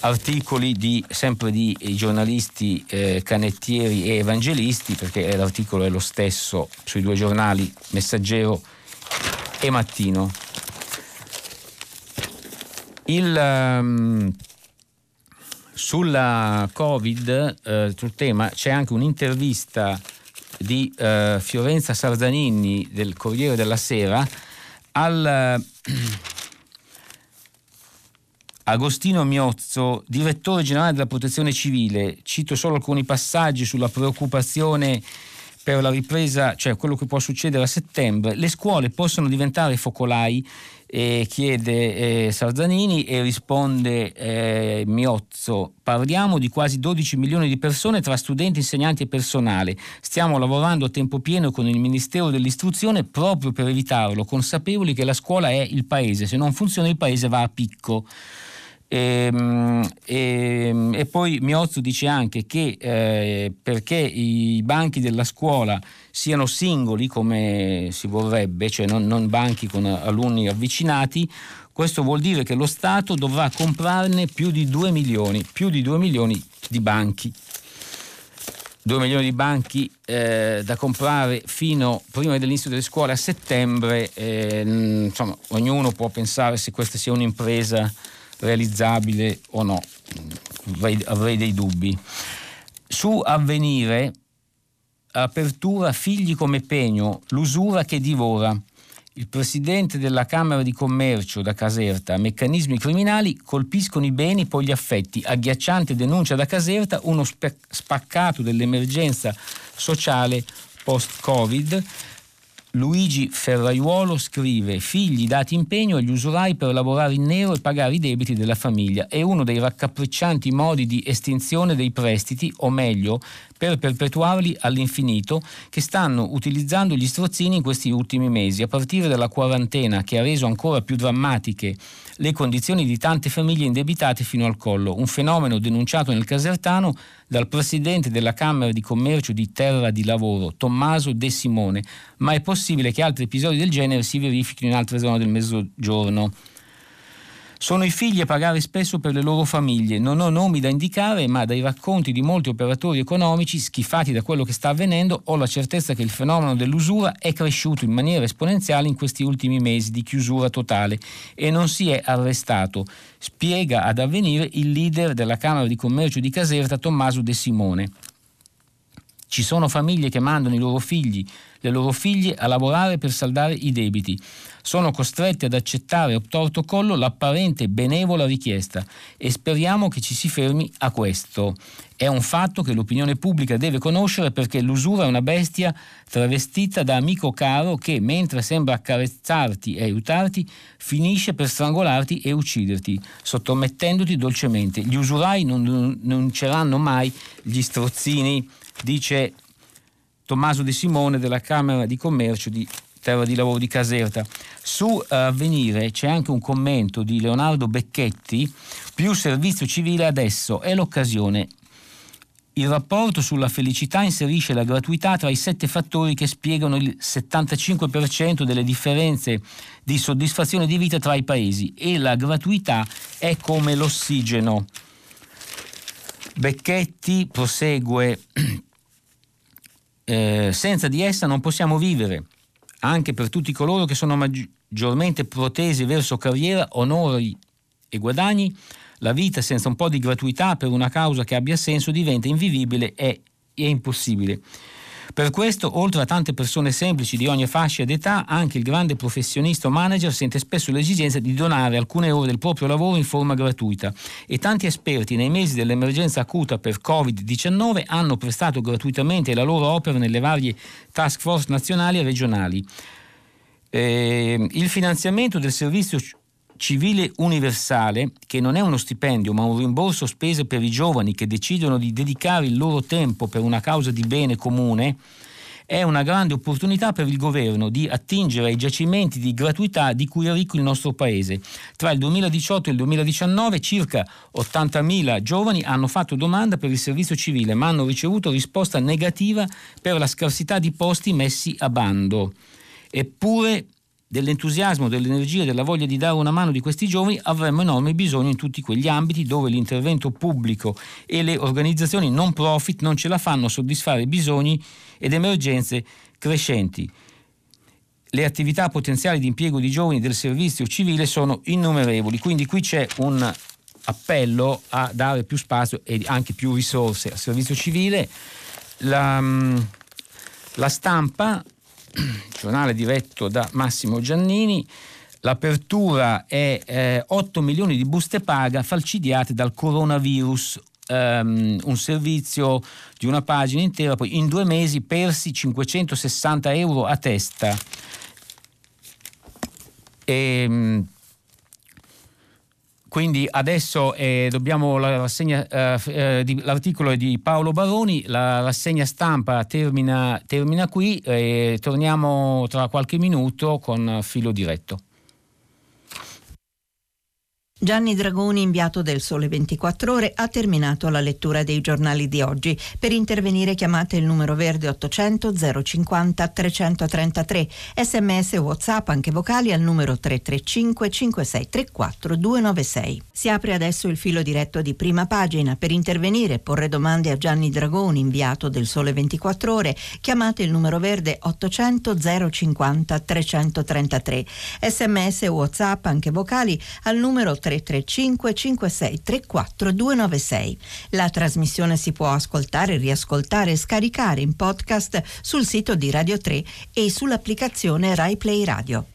articoli di, sempre di giornalisti eh, canettieri e evangelisti, perché l'articolo è lo stesso sui due giornali Messaggero e Mattino. Il, um, sulla Covid, eh, sul tema, c'è anche un'intervista di eh, Fiorenza Sardanini del Corriere della Sera al eh, Agostino Miozzo, direttore generale della Protezione Civile. Cito solo alcuni passaggi sulla preoccupazione per la ripresa, cioè quello che può succedere a settembre. Le scuole possono diventare focolai eh, chiede eh, Sarzanini e risponde eh, Miozzo. Parliamo di quasi 12 milioni di persone tra studenti, insegnanti e personale. Stiamo lavorando a tempo pieno con il Ministero dell'Istruzione proprio per evitarlo, consapevoli che la scuola è il paese, se non funziona il paese va a picco. E, ehm, e, ehm, e, poi Miozzo dice anche che eh, perché i banchi della scuola siano singoli come si vorrebbe, cioè non, non banchi con alunni avvicinati, questo vuol dire che lo Stato dovrà comprarne più di 2 milioni, più di 2 milioni di banchi. 2 milioni di banchi eh, da comprare fino prima dell'inizio delle scuole a settembre, eh, insomma ognuno può pensare se questa sia un'impresa realizzabile o no, avrei, avrei dei dubbi. Su avvenire, apertura figli come pegno, l'usura che divora. Il presidente della Camera di Commercio da Caserta, meccanismi criminali colpiscono i beni, poi gli affetti. Agghiacciante denuncia da Caserta uno spaccato dell'emergenza sociale post-Covid Luigi Ferraiuolo scrive figli dati impegno agli usurai per lavorare in nero e pagare i debiti della famiglia. È uno dei raccapriccianti modi di estinzione dei prestiti, o meglio, per perpetuarli all'infinito, che stanno utilizzando gli strozzini in questi ultimi mesi, a partire dalla quarantena che ha reso ancora più drammatiche le condizioni di tante famiglie indebitate fino al collo, un fenomeno denunciato nel Casertano dal presidente della Camera di Commercio di Terra di Lavoro, Tommaso De Simone, ma è possibile che altri episodi del genere si verifichino in altre zone del Mezzogiorno. Sono i figli a pagare spesso per le loro famiglie. Non ho nomi da indicare, ma dai racconti di molti operatori economici schifati da quello che sta avvenendo ho la certezza che il fenomeno dell'usura è cresciuto in maniera esponenziale in questi ultimi mesi di chiusura totale e non si è arrestato. Spiega ad avvenire il leader della Camera di Commercio di Caserta, Tommaso De Simone. Ci sono famiglie che mandano i loro figli, le loro figlie a lavorare per saldare i debiti sono costretti ad accettare obtorto collo l'apparente benevola richiesta e speriamo che ci si fermi a questo. È un fatto che l'opinione pubblica deve conoscere perché l'usura è una bestia travestita da amico caro che, mentre sembra accarezzarti e aiutarti, finisce per strangolarti e ucciderti, sottomettendoti dolcemente. Gli usurai non denunceranno mai gli strozzini, dice Tommaso De Simone della Camera di Commercio di terra di lavoro di Caserta. Su eh, Avvenire c'è anche un commento di Leonardo Becchetti, più servizio civile adesso è l'occasione. Il rapporto sulla felicità inserisce la gratuità tra i sette fattori che spiegano il 75% delle differenze di soddisfazione di vita tra i paesi e la gratuità è come l'ossigeno. Becchetti prosegue, eh, senza di essa non possiamo vivere anche per tutti coloro che sono maggiormente protesi verso carriera, onori e guadagni, la vita senza un po' di gratuità per una causa che abbia senso diventa invivibile e, e impossibile. Per questo, oltre a tante persone semplici di ogni fascia d'età, anche il grande professionista o manager sente spesso l'esigenza di donare alcune ore del proprio lavoro in forma gratuita e tanti esperti nei mesi dell'emergenza acuta per Covid-19 hanno prestato gratuitamente la loro opera nelle varie task force nazionali e regionali. Eh, il finanziamento del servizio civile universale, che non è uno stipendio ma un rimborso spese per i giovani che decidono di dedicare il loro tempo per una causa di bene comune, è una grande opportunità per il governo di attingere ai giacimenti di gratuità di cui è ricco il nostro Paese. Tra il 2018 e il 2019 circa 80.000 giovani hanno fatto domanda per il servizio civile ma hanno ricevuto risposta negativa per la scarsità di posti messi a bando. Eppure dell'entusiasmo, dell'energia della voglia di dare una mano di questi giovani avremmo enorme bisogno in tutti quegli ambiti dove l'intervento pubblico e le organizzazioni non profit non ce la fanno a soddisfare bisogni ed emergenze crescenti. Le attività potenziali di impiego di giovani del servizio civile sono innumerevoli, quindi qui c'è un appello a dare più spazio e anche più risorse al servizio civile. La, mm, la stampa giornale diretto da Massimo Giannini. L'apertura è eh, 8 milioni di buste paga falcidiate dal coronavirus, um, un servizio di una pagina intera, poi in due mesi persi 560 euro a testa. E, um, quindi adesso eh, dobbiamo la rassegna, eh, eh, di, l'articolo è di Paolo Baroni, la rassegna stampa termina, termina qui e torniamo tra qualche minuto con filo diretto. Gianni Dragoni, inviato del Sole 24 Ore, ha terminato la lettura dei giornali di oggi. Per intervenire chiamate il numero verde 800 050 333, sms WhatsApp anche vocali al numero 335 5634 296. Si apre adesso il filo diretto di prima pagina. Per intervenire e porre domande a Gianni Dragoni, inviato del Sole 24 Ore, chiamate il numero verde 800 050 333, sms WhatsApp anche vocali al numero 335 335 56 34 296. La trasmissione si può ascoltare, riascoltare e scaricare in podcast sul sito di Radio 3 e sull'applicazione Rai Play Radio.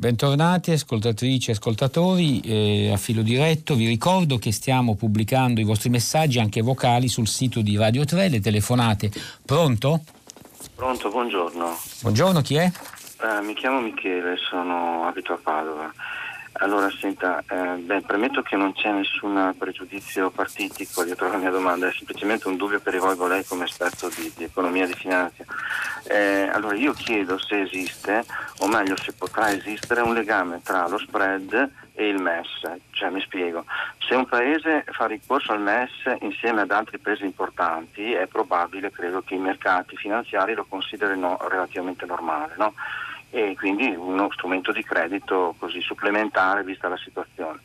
Bentornati ascoltatrici e ascoltatori eh, a filo diretto. Vi ricordo che stiamo pubblicando i vostri messaggi anche vocali sul sito di Radio 3, le telefonate. Pronto? Pronto, buongiorno. Buongiorno, chi è? Eh, mi chiamo Michele, sono abito a Padova. Allora, senta, eh, beh, premetto che non c'è nessun pregiudizio partitico dietro la mia domanda, è semplicemente un dubbio che rivolgo a lei come esperto di, di economia e di finanza. Eh, allora, io chiedo se esiste, o meglio se potrà esistere, un legame tra lo spread e il MES. Cioè, mi spiego, se un paese fa ricorso al MES insieme ad altri paesi importanti, è probabile, credo, che i mercati finanziari lo considerino relativamente normale, no? E quindi uno strumento di credito così supplementare vista la situazione.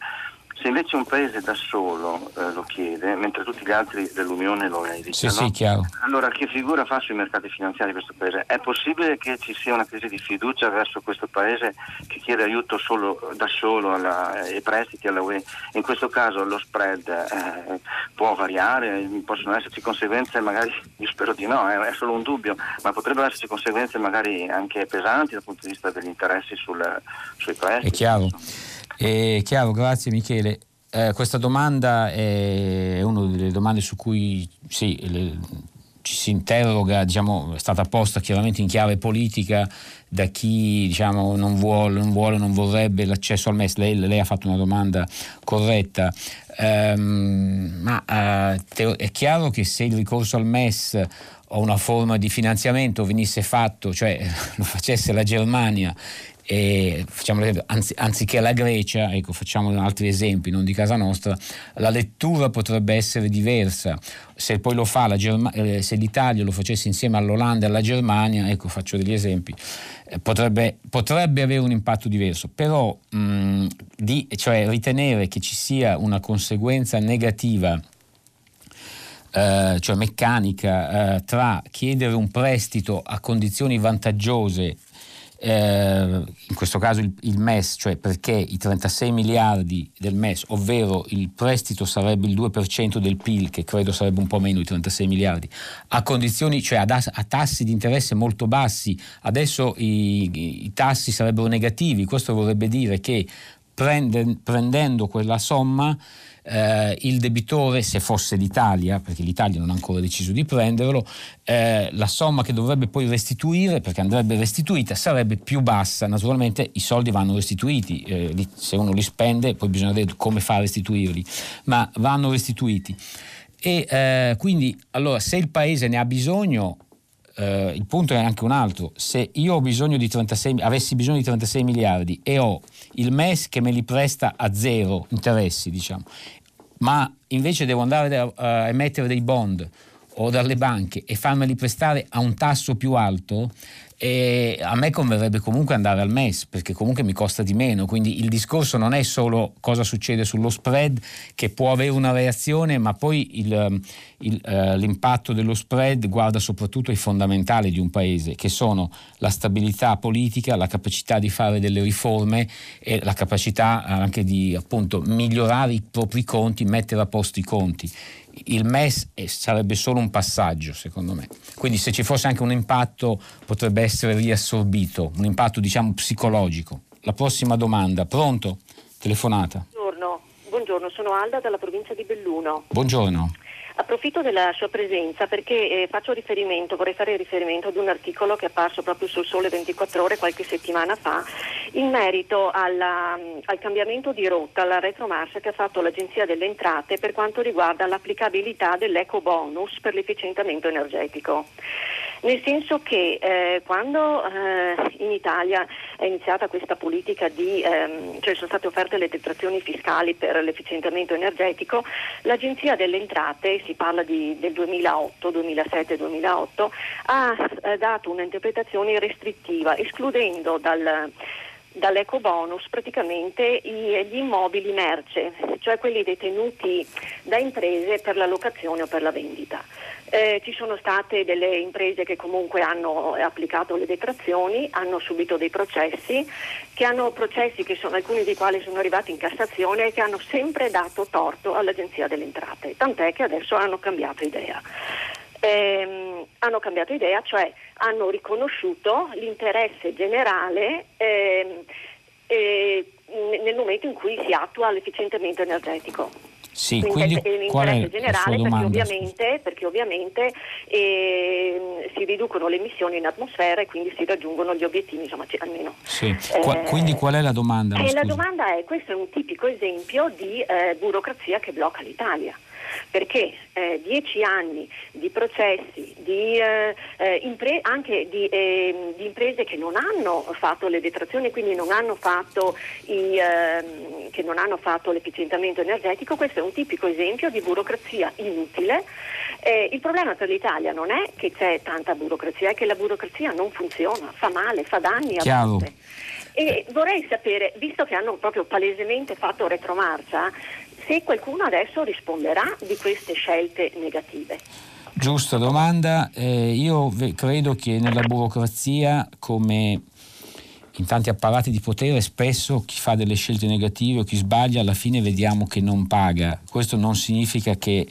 Se invece un paese da solo eh, lo chiede, mentre tutti gli altri dell'Unione lo evitano, sì, sì, allora che figura fa sui mercati finanziari questo paese? È possibile che ci sia una crisi di fiducia verso questo paese che chiede aiuto solo, da solo alla, e prestiti alla UE? In questo caso lo spread eh, può variare, possono esserci conseguenze magari, io spero di no, eh, è solo un dubbio, ma potrebbero esserci conseguenze magari anche pesanti dal punto di vista degli interessi sul, sui prestiti. È chiaro. È chiaro, grazie Michele. Eh, questa domanda è una delle domande su cui sì, le, ci si interroga, diciamo, è stata posta chiaramente in chiave politica da chi diciamo, non, vuole, non vuole, non vorrebbe l'accesso al MES. Lei, lei ha fatto una domanda corretta, um, ma uh, è chiaro che se il ricorso al MES o una forma di finanziamento venisse fatto, cioè lo facesse la Germania e facciamo anzi, anziché la Grecia, ecco, facciamo altri esempi, non di casa nostra, la lettura potrebbe essere diversa. Se poi lo fa la Germa- eh, se l'Italia lo facesse insieme all'Olanda e alla Germania, ecco, faccio degli esempi, eh, potrebbe, potrebbe, avere un impatto diverso. Però mh, di, cioè, ritenere che ci sia una conseguenza negativa eh, cioè meccanica, eh, tra chiedere un prestito a condizioni vantaggiose eh, in questo caso il, il, MES, cioè perché i 36 miliardi del MES, ovvero il prestito sarebbe il 2% del PIL, che credo sarebbe un po' meno di 36 miliardi, a condizioni, cioè a, a tassi di interesse molto bassi, adesso i, i tassi sarebbero negativi, questo vorrebbe dire che prende, prendendo quella somma eh, il debitore, se fosse l'Italia, perché l'Italia non ha ancora deciso di prenderlo, eh, la somma che dovrebbe poi restituire, perché andrebbe restituita, sarebbe più bassa. Naturalmente i soldi vanno restituiti, eh, se uno li spende poi bisogna vedere come fa a restituirli, ma vanno restituiti. E eh, quindi allora se il paese ne ha bisogno Uh, il punto è anche un altro, se io bisogno di 36, avessi bisogno di 36 miliardi e ho il MES che me li presta a zero interessi, diciamo, ma invece devo andare a, a emettere dei bond o dalle banche e farmeli prestare a un tasso più alto, e a me converrebbe comunque andare al MES perché comunque mi costa di meno, quindi il discorso non è solo cosa succede sullo spread che può avere una reazione, ma poi il, il, uh, l'impatto dello spread guarda soprattutto ai fondamentali di un paese che sono la stabilità politica, la capacità di fare delle riforme e la capacità anche di appunto migliorare i propri conti, mettere a posto i conti il MES sarebbe solo un passaggio, secondo me. Quindi se ci fosse anche un impatto potrebbe essere riassorbito, un impatto diciamo psicologico. La prossima domanda, pronto? Telefonata. Buongiorno, sono Alda dalla provincia di Belluno. Buongiorno. Approfitto della sua presenza perché eh, faccio riferimento, vorrei fare riferimento ad un articolo che è apparso proprio sul Sole 24 ore qualche settimana fa in merito alla, al cambiamento di rotta, alla retromarcia che ha fatto l'Agenzia delle Entrate per quanto riguarda l'applicabilità dell'eco bonus per l'efficientamento energetico. Nel senso che eh, quando eh, in Italia è iniziata questa politica di, ehm, cioè sono state offerte le detrazioni fiscali per l'efficientamento energetico, l'Agenzia delle Entrate, si parla di, del 2008, 2007, 2008, ha eh, dato un'interpretazione restrittiva, escludendo dal dall'eco bonus praticamente gli immobili merce, cioè quelli detenuti da imprese per la locazione o per la vendita. Eh, ci sono state delle imprese che comunque hanno applicato le detrazioni, hanno subito dei processi, che hanno processi che sono, alcuni dei quali sono arrivati in Cassazione e che hanno sempre dato torto all'Agenzia delle Entrate, tant'è che adesso hanno cambiato idea. Eh, hanno cambiato idea, cioè hanno riconosciuto l'interesse generale eh, nel momento in cui si attua l'efficientamento energetico. Sì, quindi, quindi qual è generale perché ovviamente, perché ovviamente eh, si riducono le emissioni in atmosfera e quindi si raggiungono gli obiettivi, insomma almeno. Sì. Qua, eh, quindi qual è la domanda? Eh, la domanda è, questo è un tipico esempio di eh, burocrazia che blocca l'Italia perché eh, dieci anni di processi, di, eh, eh, impre- anche di, ehm, di, imprese che non hanno fatto le detrazioni, quindi non hanno fatto, i, ehm, che non hanno fatto l'efficientamento energetico, questo è un tipico esempio di burocrazia inutile. Eh, il problema per l'Italia non è che c'è tanta burocrazia, è che la burocrazia non funziona, fa male, fa danni a volte. E vorrei sapere, visto che hanno proprio palesemente fatto retromarcia, se qualcuno adesso risponderà di queste scelte negative. Giusta domanda. Eh, io credo che nella burocrazia, come in tanti apparati di potere, spesso chi fa delle scelte negative o chi sbaglia alla fine vediamo che non paga. Questo non significa che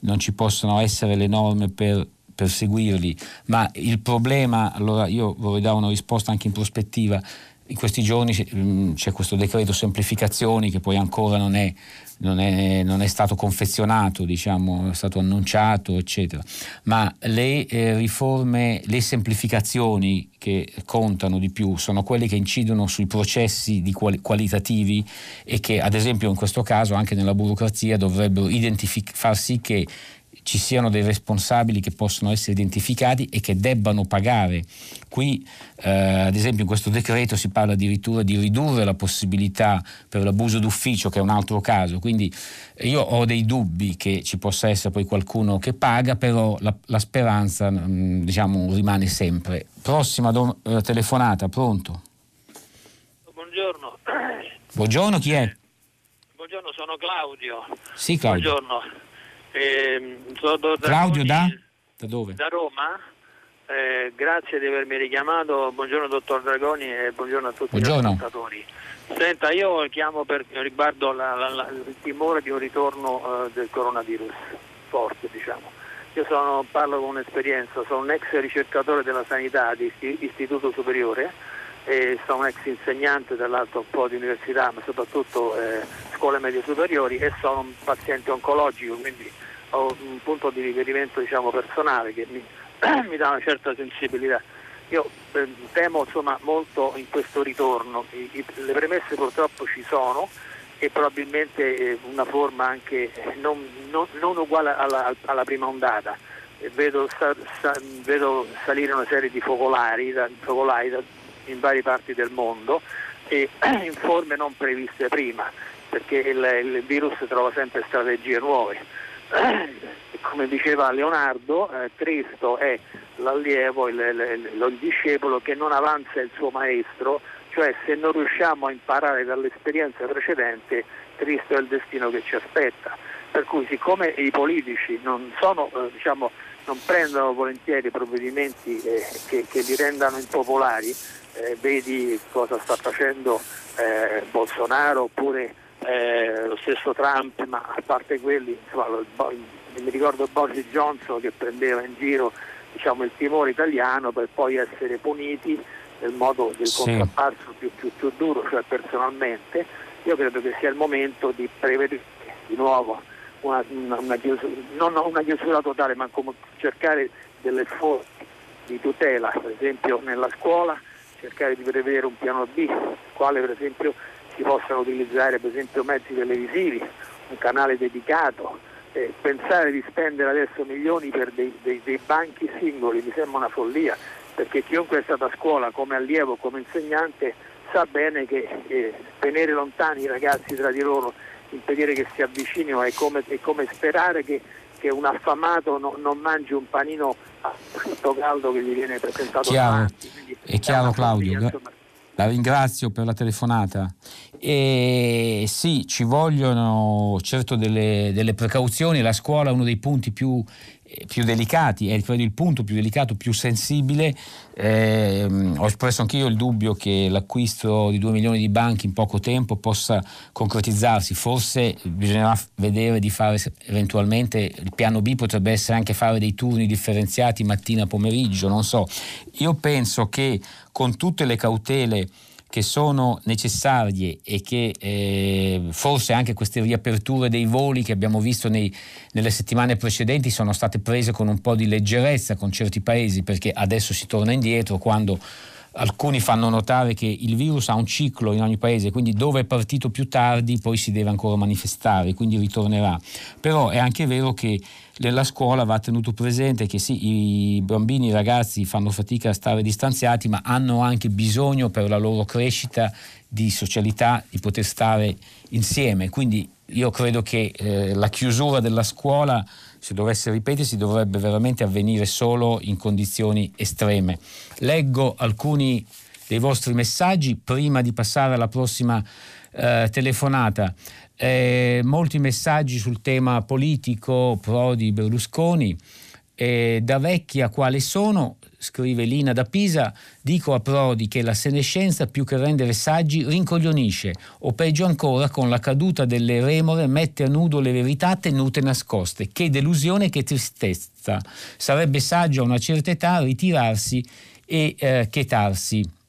non ci possano essere le norme per perseguirli, ma il problema, allora io vorrei dare una risposta anche in prospettiva, in questi giorni mm, c'è questo decreto semplificazioni che poi ancora non è, non è, non è stato confezionato, diciamo, è stato annunciato, eccetera. Ma le eh, riforme, le semplificazioni che contano di più sono quelle che incidono sui processi quali, qualitativi e che, ad esempio, in questo caso anche nella burocrazia dovrebbero identific- far sì che ci siano dei responsabili che possono essere identificati e che debbano pagare. Qui, eh, ad esempio, in questo decreto si parla addirittura di ridurre la possibilità per l'abuso d'ufficio, che è un altro caso. Quindi io ho dei dubbi che ci possa essere poi qualcuno che paga, però la, la speranza mm, diciamo, rimane sempre. Prossima do- eh, telefonata, pronto? Buongiorno. Buongiorno, chi è? Buongiorno, sono Claudio. Sì, Claudio. Buongiorno. Eh, Claudio da? Da dove? Da Roma. Eh, grazie di avermi richiamato. Buongiorno dottor Dragoni e buongiorno a tutti buongiorno. gli ascoltatori. Senta, io chiamo per, riguardo la, la, la, il timore di un ritorno uh, del coronavirus forte, diciamo. Io sono, parlo con un'esperienza, sono un ex ricercatore della sanità di istituto superiore e sono un ex insegnante dall'altro un po' di università, ma soprattutto eh, scuole medie superiori e sono un paziente oncologico, quindi ho un punto di riferimento diciamo, personale che mi, mi, dà una certa sensibilità. Io eh, temo insomma, molto in questo ritorno, I, i, le premesse purtroppo ci sono e probabilmente eh, una forma anche non, non, non uguale alla, alla, prima ondata. Vedo, sa, sa, vedo, salire una serie di focolari, da, focolai da, in varie parti del mondo e in forme non previste prima, perché il, il virus trova sempre strategie nuove. Come diceva Leonardo, eh, Cristo è l'allievo, il, il, il discepolo che non avanza il suo maestro, cioè se non riusciamo a imparare dall'esperienza precedente, Cristo è il destino che ci aspetta. Per cui siccome i politici non, sono, eh, diciamo, non prendono volentieri provvedimenti eh, che, che, li rendano impopolari, eh, vedi cosa sta facendo eh, Bolsonaro oppure eh, lo stesso Trump, ma a parte quelli, insomma, lo, mi ricordo Boris Johnson che prendeva in giro diciamo, il timore italiano per poi essere puniti nel modo del sì. contrapparso più, più, più duro, cioè personalmente. Io credo che sia il momento di prevedere di nuovo una, una, una chiusura, non una chiusura totale, ma come cercare delle forme di tutela, per esempio nella scuola cercare di prevedere un piano B, quale per esempio si possano utilizzare per esempio mezzi televisivi, un canale dedicato, eh, pensare di spendere adesso milioni per dei, dei, dei, banchi singoli mi sembra una follia, perché chiunque è stato a scuola come allievo, come insegnante, sa bene che eh, tenere lontani i ragazzi tra di loro, impedire che si avvicinino è come, è come sperare che, che, un affamato no, non mangi un panino tutto caldo che gli viene presentato chiaro. davanti. È chiaro Claudio. Follia, la ringrazio per la telefonata. E sì, ci vogliono certo delle, delle precauzioni, la scuola è uno dei punti più più delicati, è il punto più delicato, più sensibile. Eh, ho espresso anch'io il dubbio che l'acquisto di 2 milioni di banchi in poco tempo possa concretizzarsi. Forse bisognerà vedere di fare eventualmente il piano B, potrebbe essere anche fare dei turni differenziati mattina-pomeriggio, non so. Io penso che con tutte le cautele che sono necessarie e che eh, forse anche queste riaperture dei voli che abbiamo visto nei, nelle settimane precedenti sono state prese con un po' di leggerezza con certi paesi perché adesso si torna indietro quando alcuni fanno notare che il virus ha un ciclo in ogni paese, quindi dove è partito più tardi poi si deve ancora manifestare, quindi ritornerà. Però è anche vero che nella scuola va tenuto presente che sì, i bambini, i ragazzi fanno fatica a stare distanziati, ma hanno anche bisogno per la loro crescita di socialità, di poter stare insieme. Quindi io credo che eh, la chiusura della scuola, se dovesse ripetersi, dovrebbe veramente avvenire solo in condizioni estreme. Leggo alcuni dei vostri messaggi prima di passare alla prossima eh, telefonata. Eh, molti messaggi sul tema politico Prodi Berlusconi. Eh, da vecchia quale sono, scrive Lina da Pisa, dico a Prodi che la senescenza più che rendere saggi rincoglionisce o peggio ancora con la caduta delle remore mette a nudo le verità tenute nascoste. Che delusione, che tristezza. Sarebbe saggio a una certa età ritirarsi e eh, chetarsi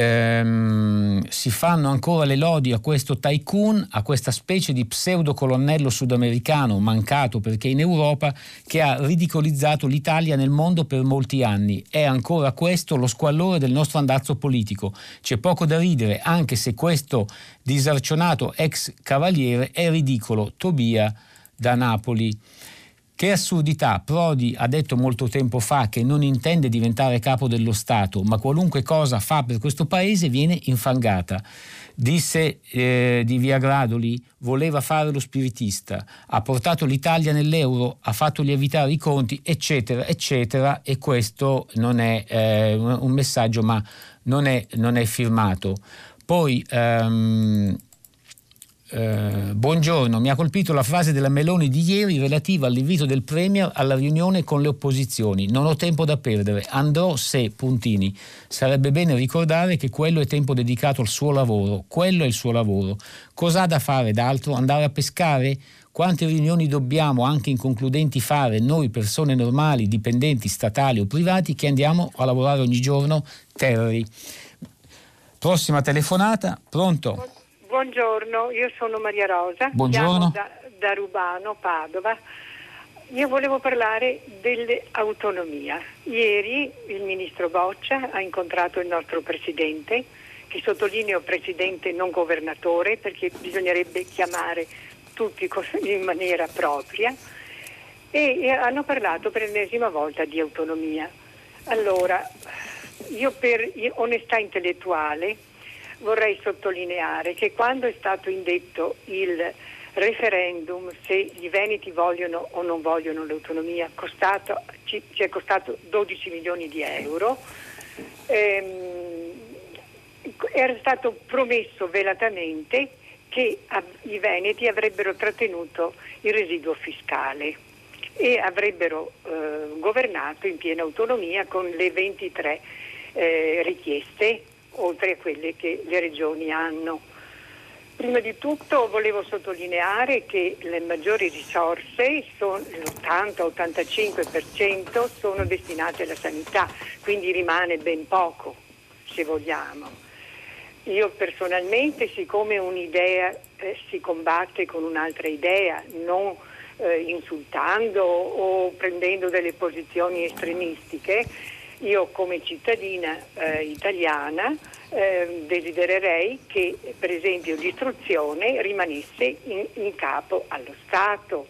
ehm, si fanno ancora le lodi a questo tycoon, a questa specie di pseudo colonnello sudamericano mancato perché in Europa che ha ridicolizzato l'Italia nel mondo per molti anni. È ancora questo lo squallore del nostro andazzo politico. C'è poco da ridere, anche se questo disarcionato ex cavaliere è ridicolo. Tobia da Napoli. Che assurdità! Prodi ha detto molto tempo fa che non intende diventare capo dello Stato, ma qualunque cosa fa per questo paese viene infangata. Disse eh, di Via Gradoli, voleva fare lo spiritista, ha portato l'Italia nell'euro, ha fatto lievitare i conti, eccetera, eccetera, e questo non è eh, un messaggio, ma non è, non è firmato. Poi ehm, eh, buongiorno, mi ha colpito la frase della Meloni di ieri relativa all'invito del Premier alla riunione con le opposizioni. Non ho tempo da perdere, andrò se, puntini. Sarebbe bene ricordare che quello è tempo dedicato al suo lavoro, quello è il suo lavoro. Cosa ha da fare d'altro? Andare a pescare? Quante riunioni dobbiamo, anche inconcludenti, fare noi persone normali, dipendenti, statali o privati, che andiamo a lavorare ogni giorno? Terri. Prossima telefonata, pronto? Buongiorno, io sono Maria Rosa, Buongiorno. Da, da Rubano, Padova. Io volevo parlare dell'autonomia. Ieri il ministro Boccia ha incontrato il nostro presidente, che sottolineo presidente non governatore perché bisognerebbe chiamare tutti in maniera propria, e hanno parlato per l'ennesima volta di autonomia. Allora, io per onestà intellettuale vorrei sottolineare che quando è stato indetto il referendum se i veneti vogliono o non vogliono l'autonomia costato, ci, ci, è costato 12 milioni di euro. Ehm, era stato promesso velatamente che i veneti avrebbero trattenuto il residuo fiscale e avrebbero eh, governato in piena autonomia con le 23 eh, richieste oltre a quelle che le regioni hanno. Prima di tutto volevo sottolineare che le maggiori risorse, sono, l'80-85%, sono destinate alla sanità, quindi rimane ben poco, se vogliamo. Io personalmente, siccome un'idea eh, si combatte con un'altra idea, non eh, insultando o prendendo delle posizioni estremistiche, io come cittadina eh, italiana eh, desidererei che per esempio l'istruzione rimanesse in, in capo allo Stato.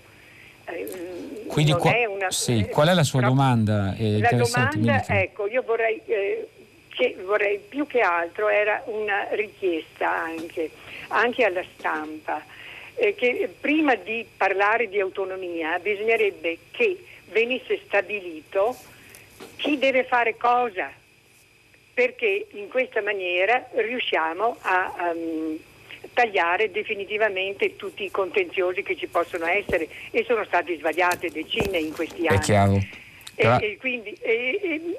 Eh, Quindi qua, una, sì, qual è la sua però, domanda? la domanda, ecco, io vorrei, eh, che, vorrei più che altro era una richiesta anche, anche alla stampa, eh, che prima di parlare di autonomia bisognerebbe che venisse stabilito chi deve fare cosa, perché in questa maniera riusciamo a um, tagliare definitivamente tutti i contenziosi che ci possono essere e sono stati sbagliate decine in questi anni. È chiaro. E, e quindi e,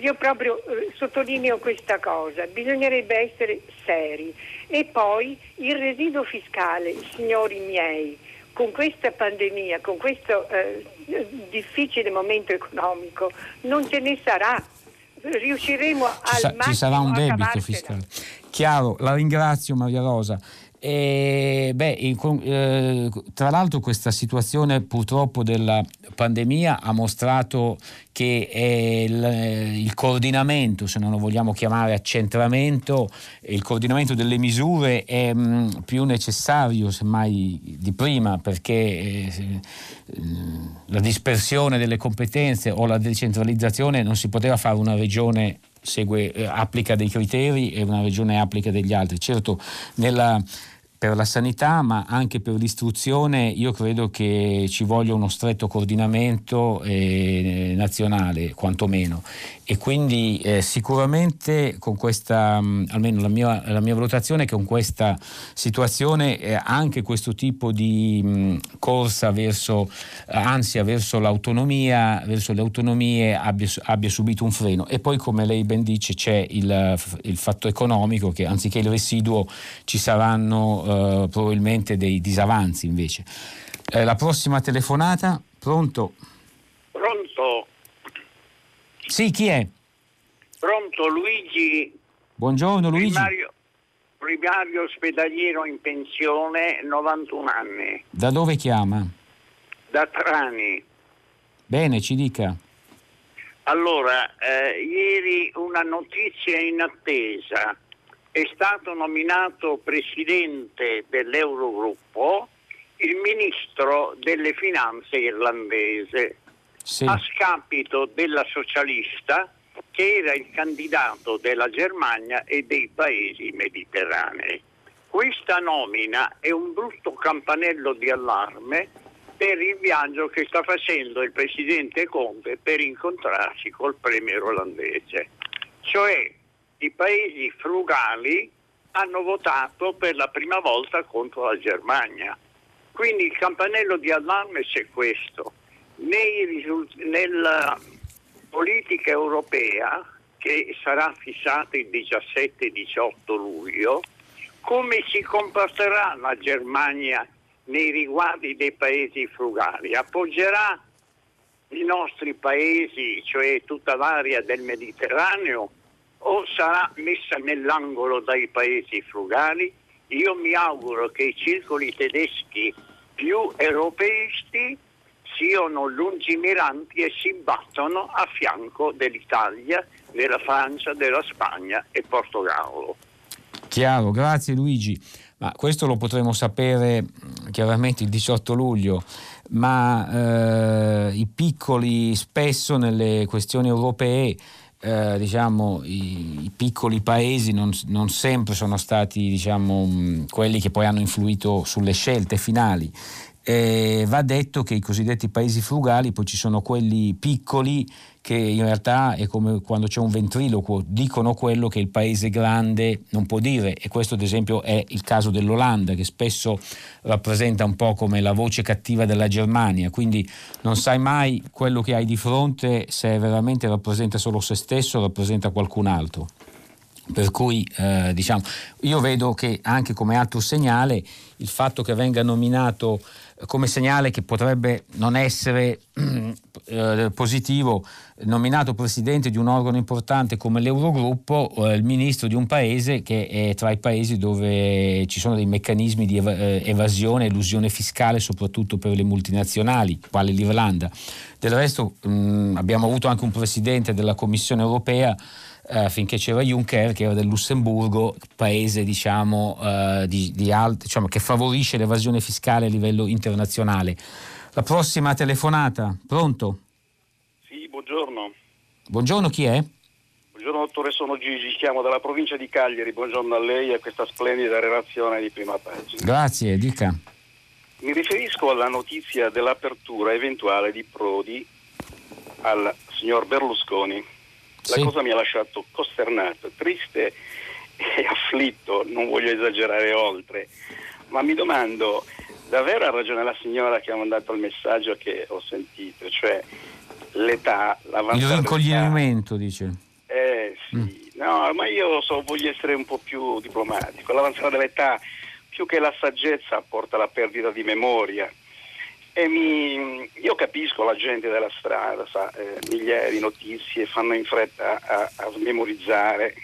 io proprio eh, sottolineo questa cosa, bisognerebbe essere seri e poi il residuo fiscale, signori miei, con questa pandemia, con questo eh, difficile momento economico, non ce ne sarà. Riusciremo ci al sa- massimo Ci sarà un debito fiscale. Chiaro, la ringrazio Maria Rosa. E, beh, in, eh, tra l'altro questa situazione purtroppo della pandemia ha mostrato che il, il, coordinamento, se non lo vogliamo chiamare accentramento, il coordinamento delle misure è mh, mm, più necessario semmai di prima perché eh, la dispersione delle competenze o la decentralizzazione non si poteva fare una regione segue, eh, applica dei criteri e una regione applica degli altri. Certo, nella per la sanità ma anche per l'istruzione io credo che ci voglia uno stretto coordinamento eh, nazionale quantomeno. E quindi eh, sicuramente con questa, mh, almeno la mia, la mia, valutazione è che con questa situazione eh, anche questo tipo di mh, corsa verso, ansia verso l'autonomia, verso le autonomie abbia, abbia, subito un freno. E poi come lei ben dice c'è il, il fatto economico che anziché il residuo ci saranno eh, probabilmente dei disavanzi invece. Eh, la prossima telefonata, pronto? Pronto? Sì, chi è? Pronto, Luigi. Buongiorno Luigi. Primario, primario ospedaliero in pensione, 91 anni. Da dove chiama? Da Trani. Bene, ci dica. Allora, eh, ieri una notizia in attesa. È stato nominato presidente dell'Eurogruppo il ministro delle finanze irlandese sì. a scapito della socialista che era il candidato della Germania e dei paesi mediterranei. Questa nomina è un brutto campanello di allarme per il viaggio che sta facendo il presidente Conte per incontrarsi col premier olandese. Cioè i paesi frugali hanno votato per la prima volta contro la Germania. Quindi il campanello di allarme c'è questo risult- nella politica europea che sarà fissata il 17-18 luglio, come si comporterà la Germania nei riguardi dei paesi frugali? Appoggerà i nostri paesi, cioè tutta l'area del Mediterraneo, o sarà messa nell'angolo dai paesi frugali? Io mi auguro che i circoli tedeschi più europeisti siano lungimiranti e si battono a fianco dell'Italia, della Francia, della Spagna e Portogallo. Chiaro, grazie Luigi. Ma questo lo potremo sapere mm, chiaramente il 18 luglio, ma eh, i piccoli spesso nelle questioni europee eh, diciamo, i, i, piccoli paesi non, non sempre sono stati diciamo, mm, quelli che poi hanno influito sulle scelte finali. Eh, va detto che i cosiddetti paesi frugali, poi ci sono quelli piccoli che in realtà è come quando c'è un ventriloquo, dicono quello che il paese grande non può dire e questo ad esempio è il caso dell'Olanda che spesso rappresenta un po' come la voce cattiva della Germania, quindi non sai mai quello che hai di fronte se veramente rappresenta solo se stesso o rappresenta qualcun altro. Per cui eh, diciamo, io vedo che anche come altro segnale il fatto che venga nominato come segnale che potrebbe non essere eh, positivo, nominato presidente di un organo importante come l'Eurogruppo, eh, il ministro di un paese che è tra i paesi dove ci sono dei meccanismi di ev- eh, evasione e elusione fiscale, soprattutto per le multinazionali, quale l'Irlanda. Del resto mh, abbiamo avuto anche un presidente della Commissione europea eh, finché c'era Juncker che era del Lussemburgo, paese diciamo, eh, di, di alt, diciamo, che favorisce l'evasione fiscale a livello internazionale. La prossima telefonata, pronto? Sì, buongiorno. Buongiorno, chi è? Buongiorno dottore, sono Gigi, chiamo dalla provincia di Cagliari, buongiorno a lei e a questa splendida relazione di prima pagina. Grazie, dica. Mi riferisco alla notizia dell'apertura eventuale di Prodi al signor Berlusconi la cosa mi ha lasciato costernato, triste e afflitto, non voglio esagerare oltre, ma mi domando, davvero ha ragione la signora che ha mandato il messaggio che ho sentito, cioè l'età, l'avanzare Il rincoglionimento, dice. Eh sì, mm. no, ma io so, voglio essere un po' più diplomatico, l'avanzare dell'età più che la saggezza porta alla perdita di memoria e mi, io capisco la gente della strada, sa, eh, migliaia di notizie, fanno in fretta a, a memorizzare,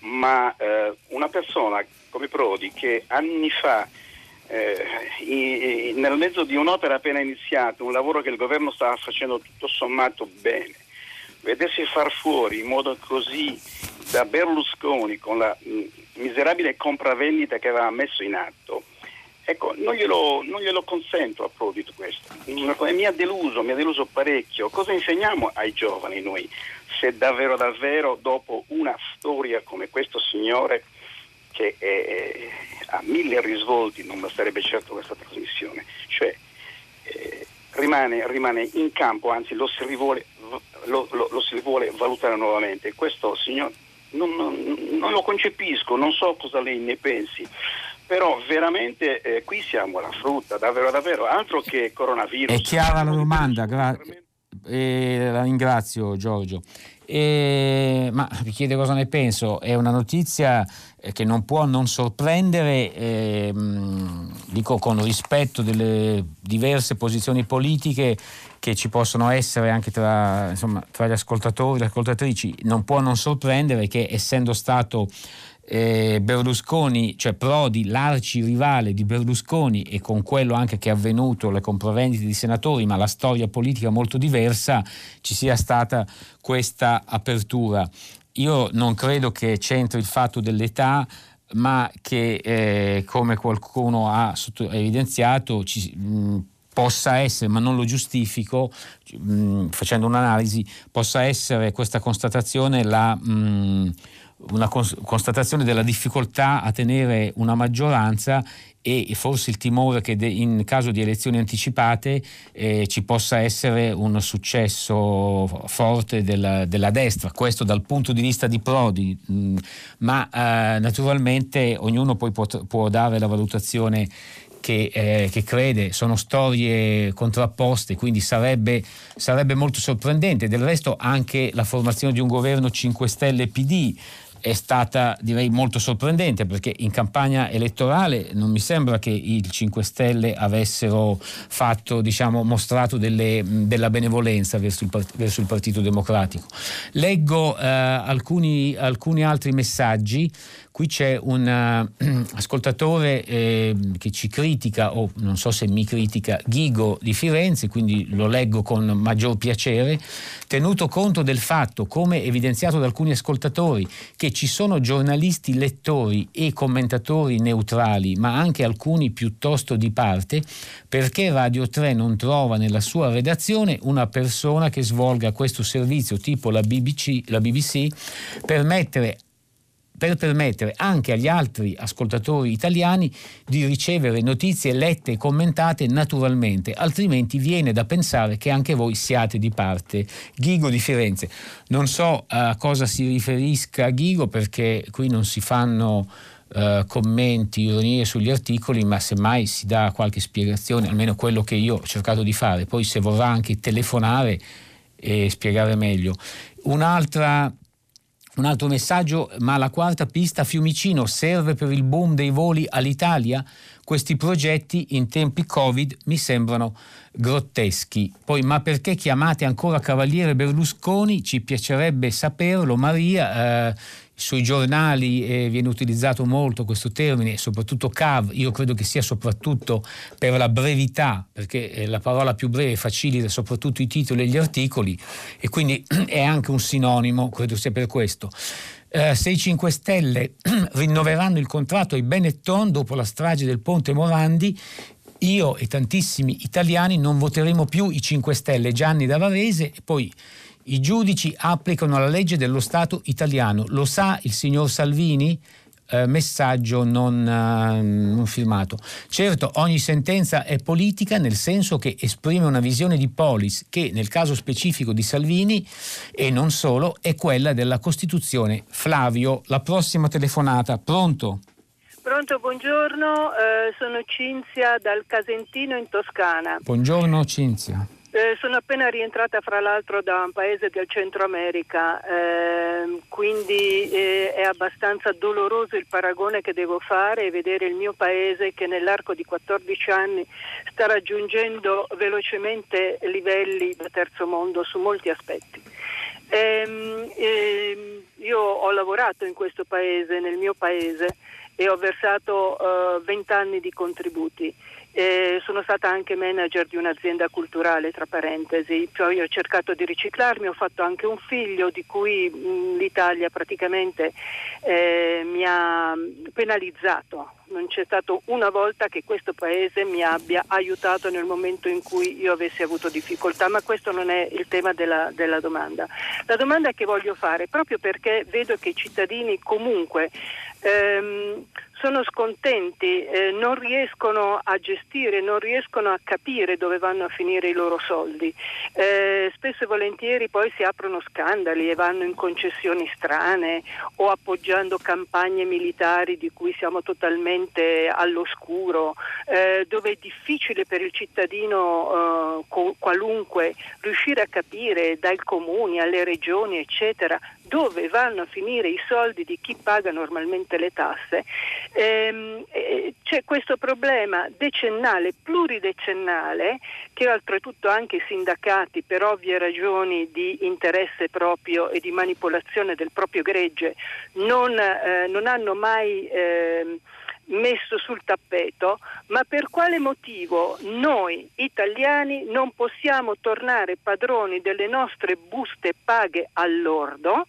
ma eh, una persona come Prodi che anni fa, eh, nel mezzo di un'opera appena iniziata, un lavoro che il governo stava facendo tutto sommato bene, vedersi far fuori in modo così da Berlusconi con la mh, miserabile compravendita che aveva messo in atto, Ecco, non glielo, non glielo consento a Prodi questo. Mi ha deluso, mi ha deluso parecchio. Cosa insegniamo ai giovani noi? Se davvero, davvero, dopo una storia come questo signore che è, ha mille risvolti, non basterebbe certo questa trasmissione, cioè eh, rimane, rimane, in campo, anzi lo si, vuole, lo, lo, lo si vuole valutare nuovamente. Questo signor, non, non, non, lo concepisco, non so cosa lei ne pensi, però veramente eh, qui siamo alla frutta, davvero, davvero, altro che coronavirus. È chiara la domanda, grazie. Eh, la ringrazio Giorgio. Eh, ma vi chiede cosa ne penso, è una notizia eh, che non può non sorprendere, eh, dico con rispetto delle diverse posizioni politiche che ci possono essere anche tra, insomma, tra gli ascoltatori e le ascoltatrici, non può non sorprendere che essendo stato eh, Berlusconi, cioè Prodi, l'arcirivale di Berlusconi e con quello anche che è avvenuto, le compravendite di senatori, ma la storia politica molto diversa, ci sia stata questa apertura. Io non credo che c'entri il fatto dell'età, ma che eh, come qualcuno ha evidenziato ci, mh, possa essere, ma non lo giustifico, mh, facendo un'analisi, possa essere questa constatazione la... Mh, una constatazione della difficoltà a tenere una maggioranza e forse il timore che in caso di elezioni anticipate eh, ci possa essere un successo forte della, della, destra, questo dal punto di vista di Prodi, mm, ma eh, naturalmente ognuno poi può, può, dare la valutazione che, eh, che, crede, sono storie contrapposte, quindi sarebbe, sarebbe molto sorprendente. Del resto anche la formazione di un governo 5 Stelle PD è stata direi molto sorprendente perché in campagna elettorale non mi sembra che i 5 Stelle avessero fatto, diciamo, mostrato delle, della benevolenza verso il, verso il, Partito Democratico. Leggo eh, alcuni, alcuni altri messaggi Qui c'è un uh, ascoltatore eh, che ci critica, o non so se mi critica, Ghigo di Firenze, quindi lo leggo con maggior piacere, tenuto conto del fatto, come evidenziato da alcuni ascoltatori, che ci sono giornalisti lettori e commentatori neutrali, ma anche alcuni piuttosto di parte, perché Radio 3 non trova nella sua redazione una persona che svolga questo servizio tipo la BBC, la BBC per mettere per permettere anche agli altri ascoltatori italiani di ricevere notizie lette e commentate naturalmente, altrimenti viene da pensare che anche voi siate di parte. Ghigo di Firenze. Non so a cosa si riferisca Ghigo perché qui non si fanno Uh, commenti, ironie sugli articoli, ma semmai si dà qualche spiegazione, almeno quello che io ho cercato di fare. Poi se vorrà anche telefonare e spiegare meglio. Un'altra un altro messaggio, ma la quarta pista Fiumicino serve per il boom dei voli all'Italia? Questi progetti in tempi Covid mi sembrano grotteschi. Poi, ma perché chiamate ancora Cavaliere Berlusconi? Ci piacerebbe saperlo, Maria. Eh, sui giornali eh, viene utilizzato molto questo termine, soprattutto CAV, io credo che sia soprattutto per la brevità, perché eh, la parola più breve facilita soprattutto i titoli e gli articoli e quindi è anche un sinonimo, credo sia per questo. Eh, se i 5 Stelle rinnoveranno il contratto ai Benetton dopo la strage del Ponte Morandi, io e tantissimi italiani non voteremo più i 5 Stelle, Gianni da Varese e poi i giudici applicano la legge dello Stato italiano. Lo sa il signor Salvini? Eh, messaggio non, eh, non, firmato. Certo, ogni sentenza è politica nel senso che esprime una visione di polis che nel caso specifico di Salvini e non solo è quella della Costituzione. Flavio, la prossima telefonata, pronto? Pronto, buongiorno, eh, sono Cinzia dal Casentino in Toscana. Buongiorno Cinzia. Eh, sono appena rientrata fra l'altro da un paese del Centro America, eh, quindi eh, è abbastanza doloroso il paragone che devo fare e vedere il mio paese che nell'arco di 14 anni sta raggiungendo velocemente livelli da terzo mondo su molti aspetti. Ehm, ehm, io ho lavorato in questo paese, nel mio paese, e ho versato 20 eh, anni di contributi. Eh, sono stata anche manager di un'azienda culturale, tra parentesi, poi ho cercato di riciclarmi, ho fatto anche un figlio di cui mh, l'Italia praticamente eh, mi ha penalizzato non c'è stato una volta che questo paese mi abbia aiutato nel momento in cui io avessi avuto difficoltà, ma questo non è il tema della, della domanda. La domanda che voglio fare, proprio perché vedo che i cittadini comunque ehm, sono scontenti, eh, non riescono a gestire, non riescono a capire dove vanno a finire i loro soldi. Eh, spesso e volentieri poi si aprono scandali e vanno in concessioni strane o appoggiando campagne militari di cui siamo totalmente all'oscuro, eh, dove è difficile per il cittadino eh, qualunque riuscire a capire dai comuni alle regioni, eccetera, dove vanno a finire i soldi di chi paga normalmente le tasse, ehm, c'è questo problema decennale, pluridecennale, che oltretutto anche i sindacati per ovvie ragioni di interesse proprio e di manipolazione del proprio gregge non, eh, non hanno mai... Eh, messo sul tappeto, ma per quale motivo noi italiani non possiamo tornare padroni delle nostre buste paghe all'ordo,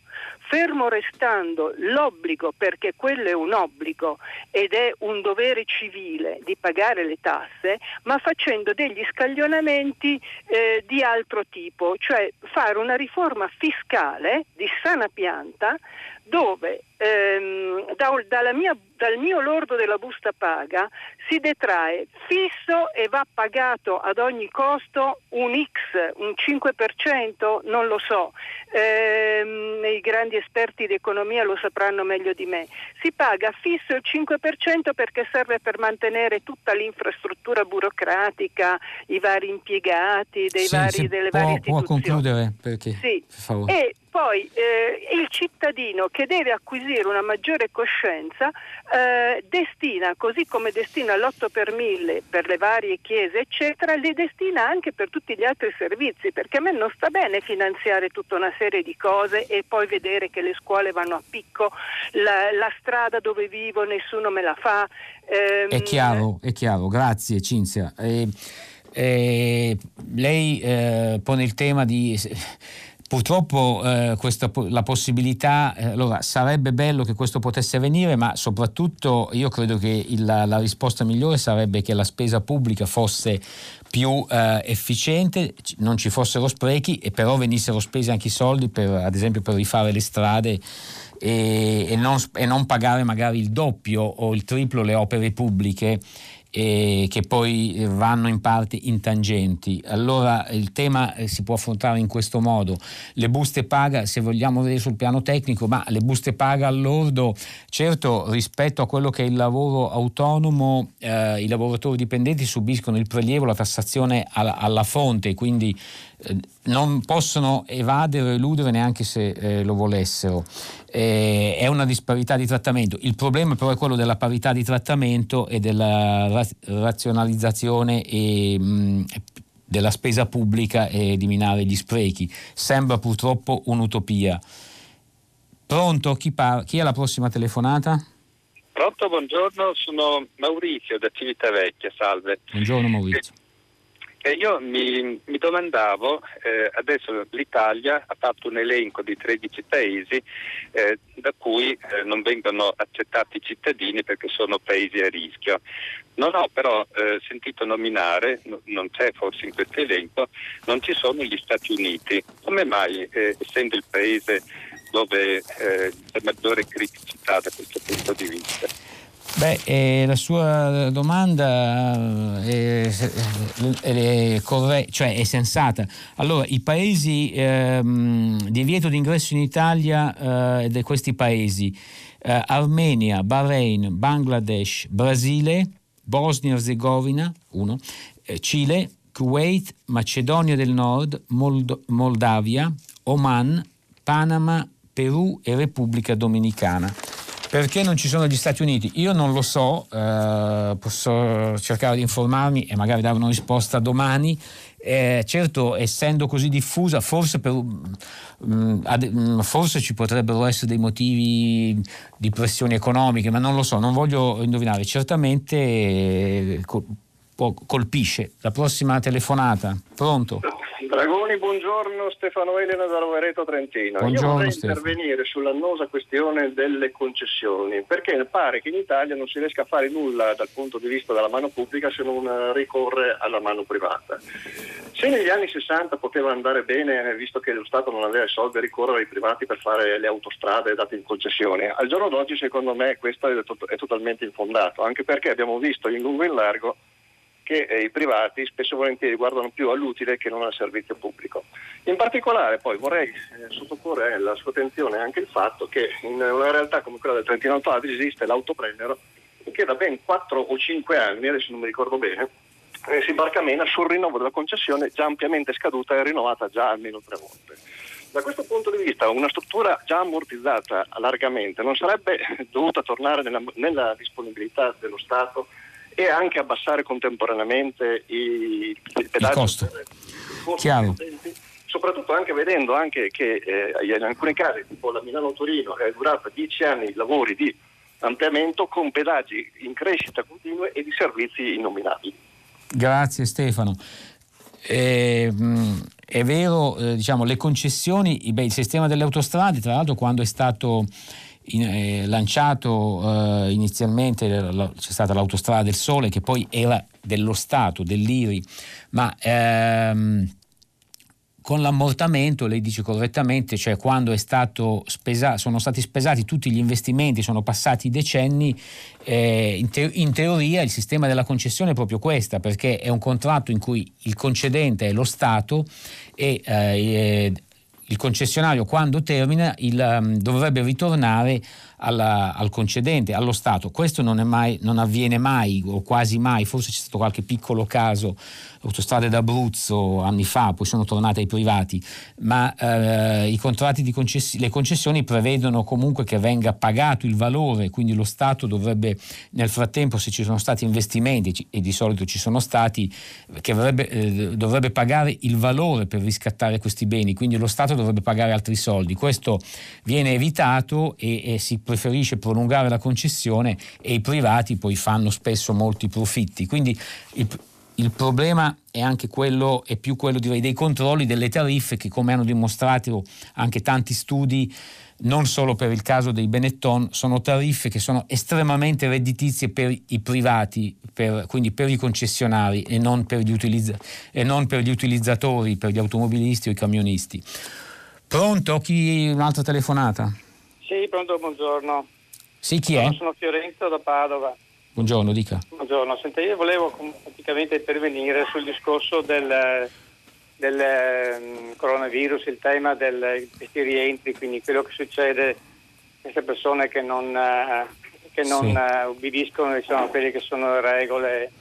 fermo restando l'obbligo, perché quello è un obbligo ed è un dovere civile di pagare le tasse, ma facendo degli scaglionamenti eh, di altro tipo, cioè fare una riforma fiscale di sana pianta dove ehm, da, mia, dal mio lordo della busta paga si detrae fisso e va pagato ad ogni costo un X, un 5%, non lo so, ehm, i grandi esperti di economia lo sapranno meglio di me. Si paga fisso il 5% perché serve per mantenere tutta l'infrastruttura burocratica, i vari impiegati dei sì, vari, delle può, varie istituzioni. Può concludere perché, sì. per favore. E poi eh, il cittadino che deve acquisire una maggiore coscienza eh, destina, così come destina l'8 per mille per le varie chiese, eccetera, li destina anche per tutti gli altri servizi, perché a me non sta bene finanziare tutta una serie di cose e poi vedere che le scuole vanno a picco, la, la strada dove vivo nessuno me la fa. Ehm, è chiaro, è chiaro, grazie Cinzia. Eh, eh, lei eh, pone il tema di Purtroppo eh, questa, la possibilità, eh, allora sarebbe bello che questo potesse avvenire, ma soprattutto io credo che il, la risposta migliore sarebbe che la spesa pubblica fosse più eh, efficiente, non ci fossero sprechi e però venissero spesi anche i soldi per, ad esempio per rifare le strade e, e, non, e non pagare magari il doppio o il triplo le opere pubbliche e che poi vanno in parte in tangenti. Allora il tema eh, si può affrontare in questo modo. Le buste paga, se vogliamo vedere sul piano tecnico, ma le buste paga all'ordo, certo rispetto a quello che è il lavoro autonomo, eh, i lavoratori dipendenti subiscono il prelievo, la tassazione alla, alla fonte, quindi eh, non possono evadere o eludere neanche se eh, lo volessero. Eh, è una disparità di trattamento. Il problema però è quello della parità di trattamento e della razionalizzazione e, mh, della spesa pubblica e eliminare gli sprechi. Sembra purtroppo un'utopia. Pronto? Chi, par- chi è la prossima telefonata? Pronto, buongiorno, sono Maurizio da Civitavecchia, salve. Buongiorno Maurizio. Eh, io mi, mi domandavo, eh, adesso l'Italia ha fatto un elenco di 13 paesi eh, da cui eh, non vengono accettati i cittadini perché sono paesi a rischio. Non ho però eh, sentito nominare, no, non c'è forse in questo elenco, non ci sono gli Stati Uniti. Come mai, eh, essendo il paese dove c'è maggiore criticità da questo punto di vista? Beh, eh, la sua domanda è, è, corre- cioè è sensata. Allora, i paesi ehm, divieto d'ingresso in Italia eh, di questi paesi, eh, Armenia, Bahrain, Bangladesh, Brasile, Bosnia-Herzegovina, uno, eh, Cile, Kuwait, Macedonia del Nord, Mold- Moldavia, Oman, Panama, Perù e Repubblica Dominicana. Perché non ci sono gli Stati Uniti? Io non lo so, eh, posso cercare di informarmi e magari dare una risposta domani. Eh, certo, essendo così diffusa, forse, per, mh, ad, mh, forse, ci potrebbero essere dei motivi di pressioni economiche, ma non lo so, non voglio indovinare. Certamente eh, col, colpisce. La prossima telefonata, pronto? Dragoni, buongiorno Stefano Elena da Rovereto Trentino. Buongiorno, Io vorrei Stefano. intervenire sull'annosa questione delle concessioni, perché pare che in Italia non si riesca a fare nulla dal punto di vista della mano pubblica se non eh, ricorre alla mano privata. Se negli anni 60 poteva andare bene, visto che lo Stato non aveva i soldi, a ricorrere ai privati per fare le autostrade date in concessione, al giorno d'oggi secondo me questo è, to- è totalmente infondato, anche perché abbiamo visto in lungo e in largo che eh, i privati spesso e volentieri guardano più all'utile che non al servizio pubblico. In particolare poi vorrei eh, sottoporre alla sua attenzione anche il fatto che in una realtà come quella del Trentino Alto Adige esiste l'autoprendero che da ben 4 o 5 anni, adesso non mi ricordo bene, eh, si barcamena sul rinnovo della concessione già ampiamente scaduta e rinnovata già almeno tre volte. Da questo punto di vista una struttura già ammortizzata largamente non sarebbe dovuta tornare nella, nella disponibilità dello Stato e anche abbassare contemporaneamente i, il il costo Chiaro. soprattutto anche vedendo anche che eh, in alcuni casi tipo la Milano-Torino è durata 10 anni di lavori di ampliamento con pedaggi in crescita continua e di servizi innominabili. Grazie Stefano. Eh, è vero, eh, diciamo, le concessioni, i- il sistema delle autostrade, tra l'altro quando è stato in- eh, lanciato eh, inizialmente la- c'è stata l'autostrada del Sole che poi era dello Stato, dell'IRI, ma ehm, con l'ammortamento, lei dice correttamente, cioè quando è stato spesa- sono stati spesati tutti gli investimenti, sono passati decenni, eh, in, te- in teoria il sistema della concessione è proprio questa, perché è un contratto in cui il concedente è lo Stato e eh, il concessionario quando termina il, um, dovrebbe ritornare alla- al concedente, allo Stato. Questo non, mai, non avviene mai o quasi mai, forse c'è stato qualche piccolo caso, autostrade d'Abruzzo anni fa, poi sono tornate ai privati, ma eh, i contratti di concessi- le concessioni prevedono comunque che venga pagato il valore, quindi lo Stato dovrebbe nel frattempo se ci sono stati investimenti e di solito ci sono stati, che avrebbe, eh, dovrebbe pagare il valore per riscattare questi beni, quindi lo Stato dovrebbe pagare altri soldi. Questo viene evitato e, e si preferisce prolungare la concessione e i privati poi fanno spesso molti profitti. Quindi il, il problema è anche quello, è più quello direi, dei controlli delle tariffe che come hanno dimostrato anche tanti studi, non solo per il caso dei Benetton, sono tariffe che sono estremamente redditizie per i privati, per- quindi per i concessionari e non per, gli utilizza- e non per gli utilizzatori, per gli automobilisti o i camionisti. Pronto? Chi? Un'altra telefonata? Sì, pronto, buongiorno. Sì, chi è? Sono, sono Fiorenzo da Padova. Buongiorno, dica. Buongiorno, senta, io volevo praticamente intervenire sul discorso del, del ehm, coronavirus, il tema del- questi rientri, quindi quello che succede a queste persone che non, eh, che non Sì. eh, ubbidiscono diciamo, a quelle che sono le regole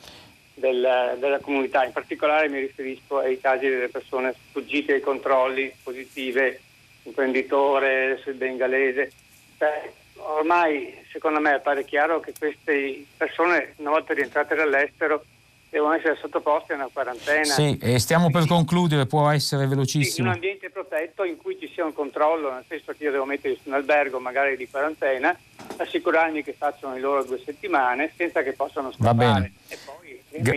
del- della comunità. In particolare mi riferisco ai casi delle persone fuggite ai controlli positive, imprenditore, il bengalese. Beh, ormai secondo me appare chiaro che queste persone, una volta rientrate dall'estero, devono essere sottoposte a una quarantena. Sì, e stiamo per concludere, può essere Sì, in velocissimo. un ambiente protetto in cui ci sia un controllo, nel senso che io devo metterli su un albergo magari di quarantena, assicurarmi che facciano le loro due settimane senza che possano Va scappare. bene. Gra-.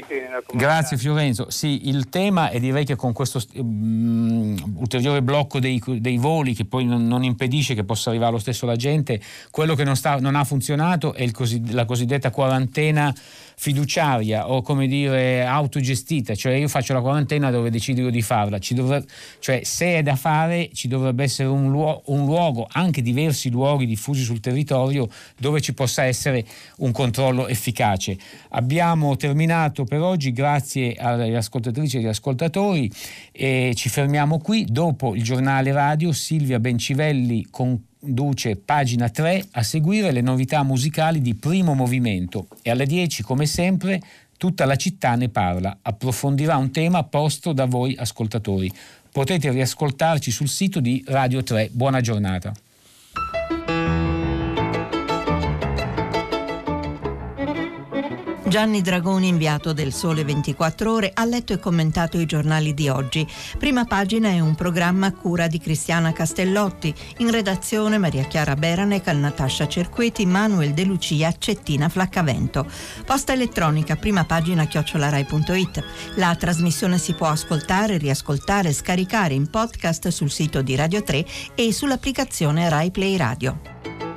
Grazie Fiorenzo. Sì, il tema è direi che con questo mm, ulteriore blocco dei, dei voli che poi non, non impedisce che possa arrivare lo stesso la gente, quello che non, sta- non ha funzionato è cosi- la cosiddetta quarantena fiduciaria o come dire autogestita, cioè io faccio la quarantena dove decido di farla, Ci dovre- cioè se è da fare ci dovrebbe essere un, luo- un luogo, anche diversi luoghi diffusi sul territorio dove ci possa essere un controllo efficace. Abbiamo terminato per oggi, grazie alle ascoltatrici e agli ascoltatori e ci fermiamo qui. Dopo il giornale radio Silvia Bencivelli conduce pagina 3 a seguire le novità musicali di primo movimento e alle 10 come sempre tutta la città ne parla, approfondirà un tema posto da voi ascoltatori. Potete riascoltarci sul sito di Radio 3. Buona giornata. Gianni Dragoni, inviato del Sole 24 Ore, ha letto e commentato i giornali di oggi. Prima pagina è un programma a cura di Cristiana Castellotti. In redazione Maria Chiara Beranec, Natascia Cerqueti, Manuel De Lucia, Cettina Flaccavento. Posta elettronica, prima pagina chiocciolarai.it. La trasmissione si può ascoltare, riascoltare, scaricare in podcast sul sito di Radio 3 e sull'applicazione Rai Play Radio.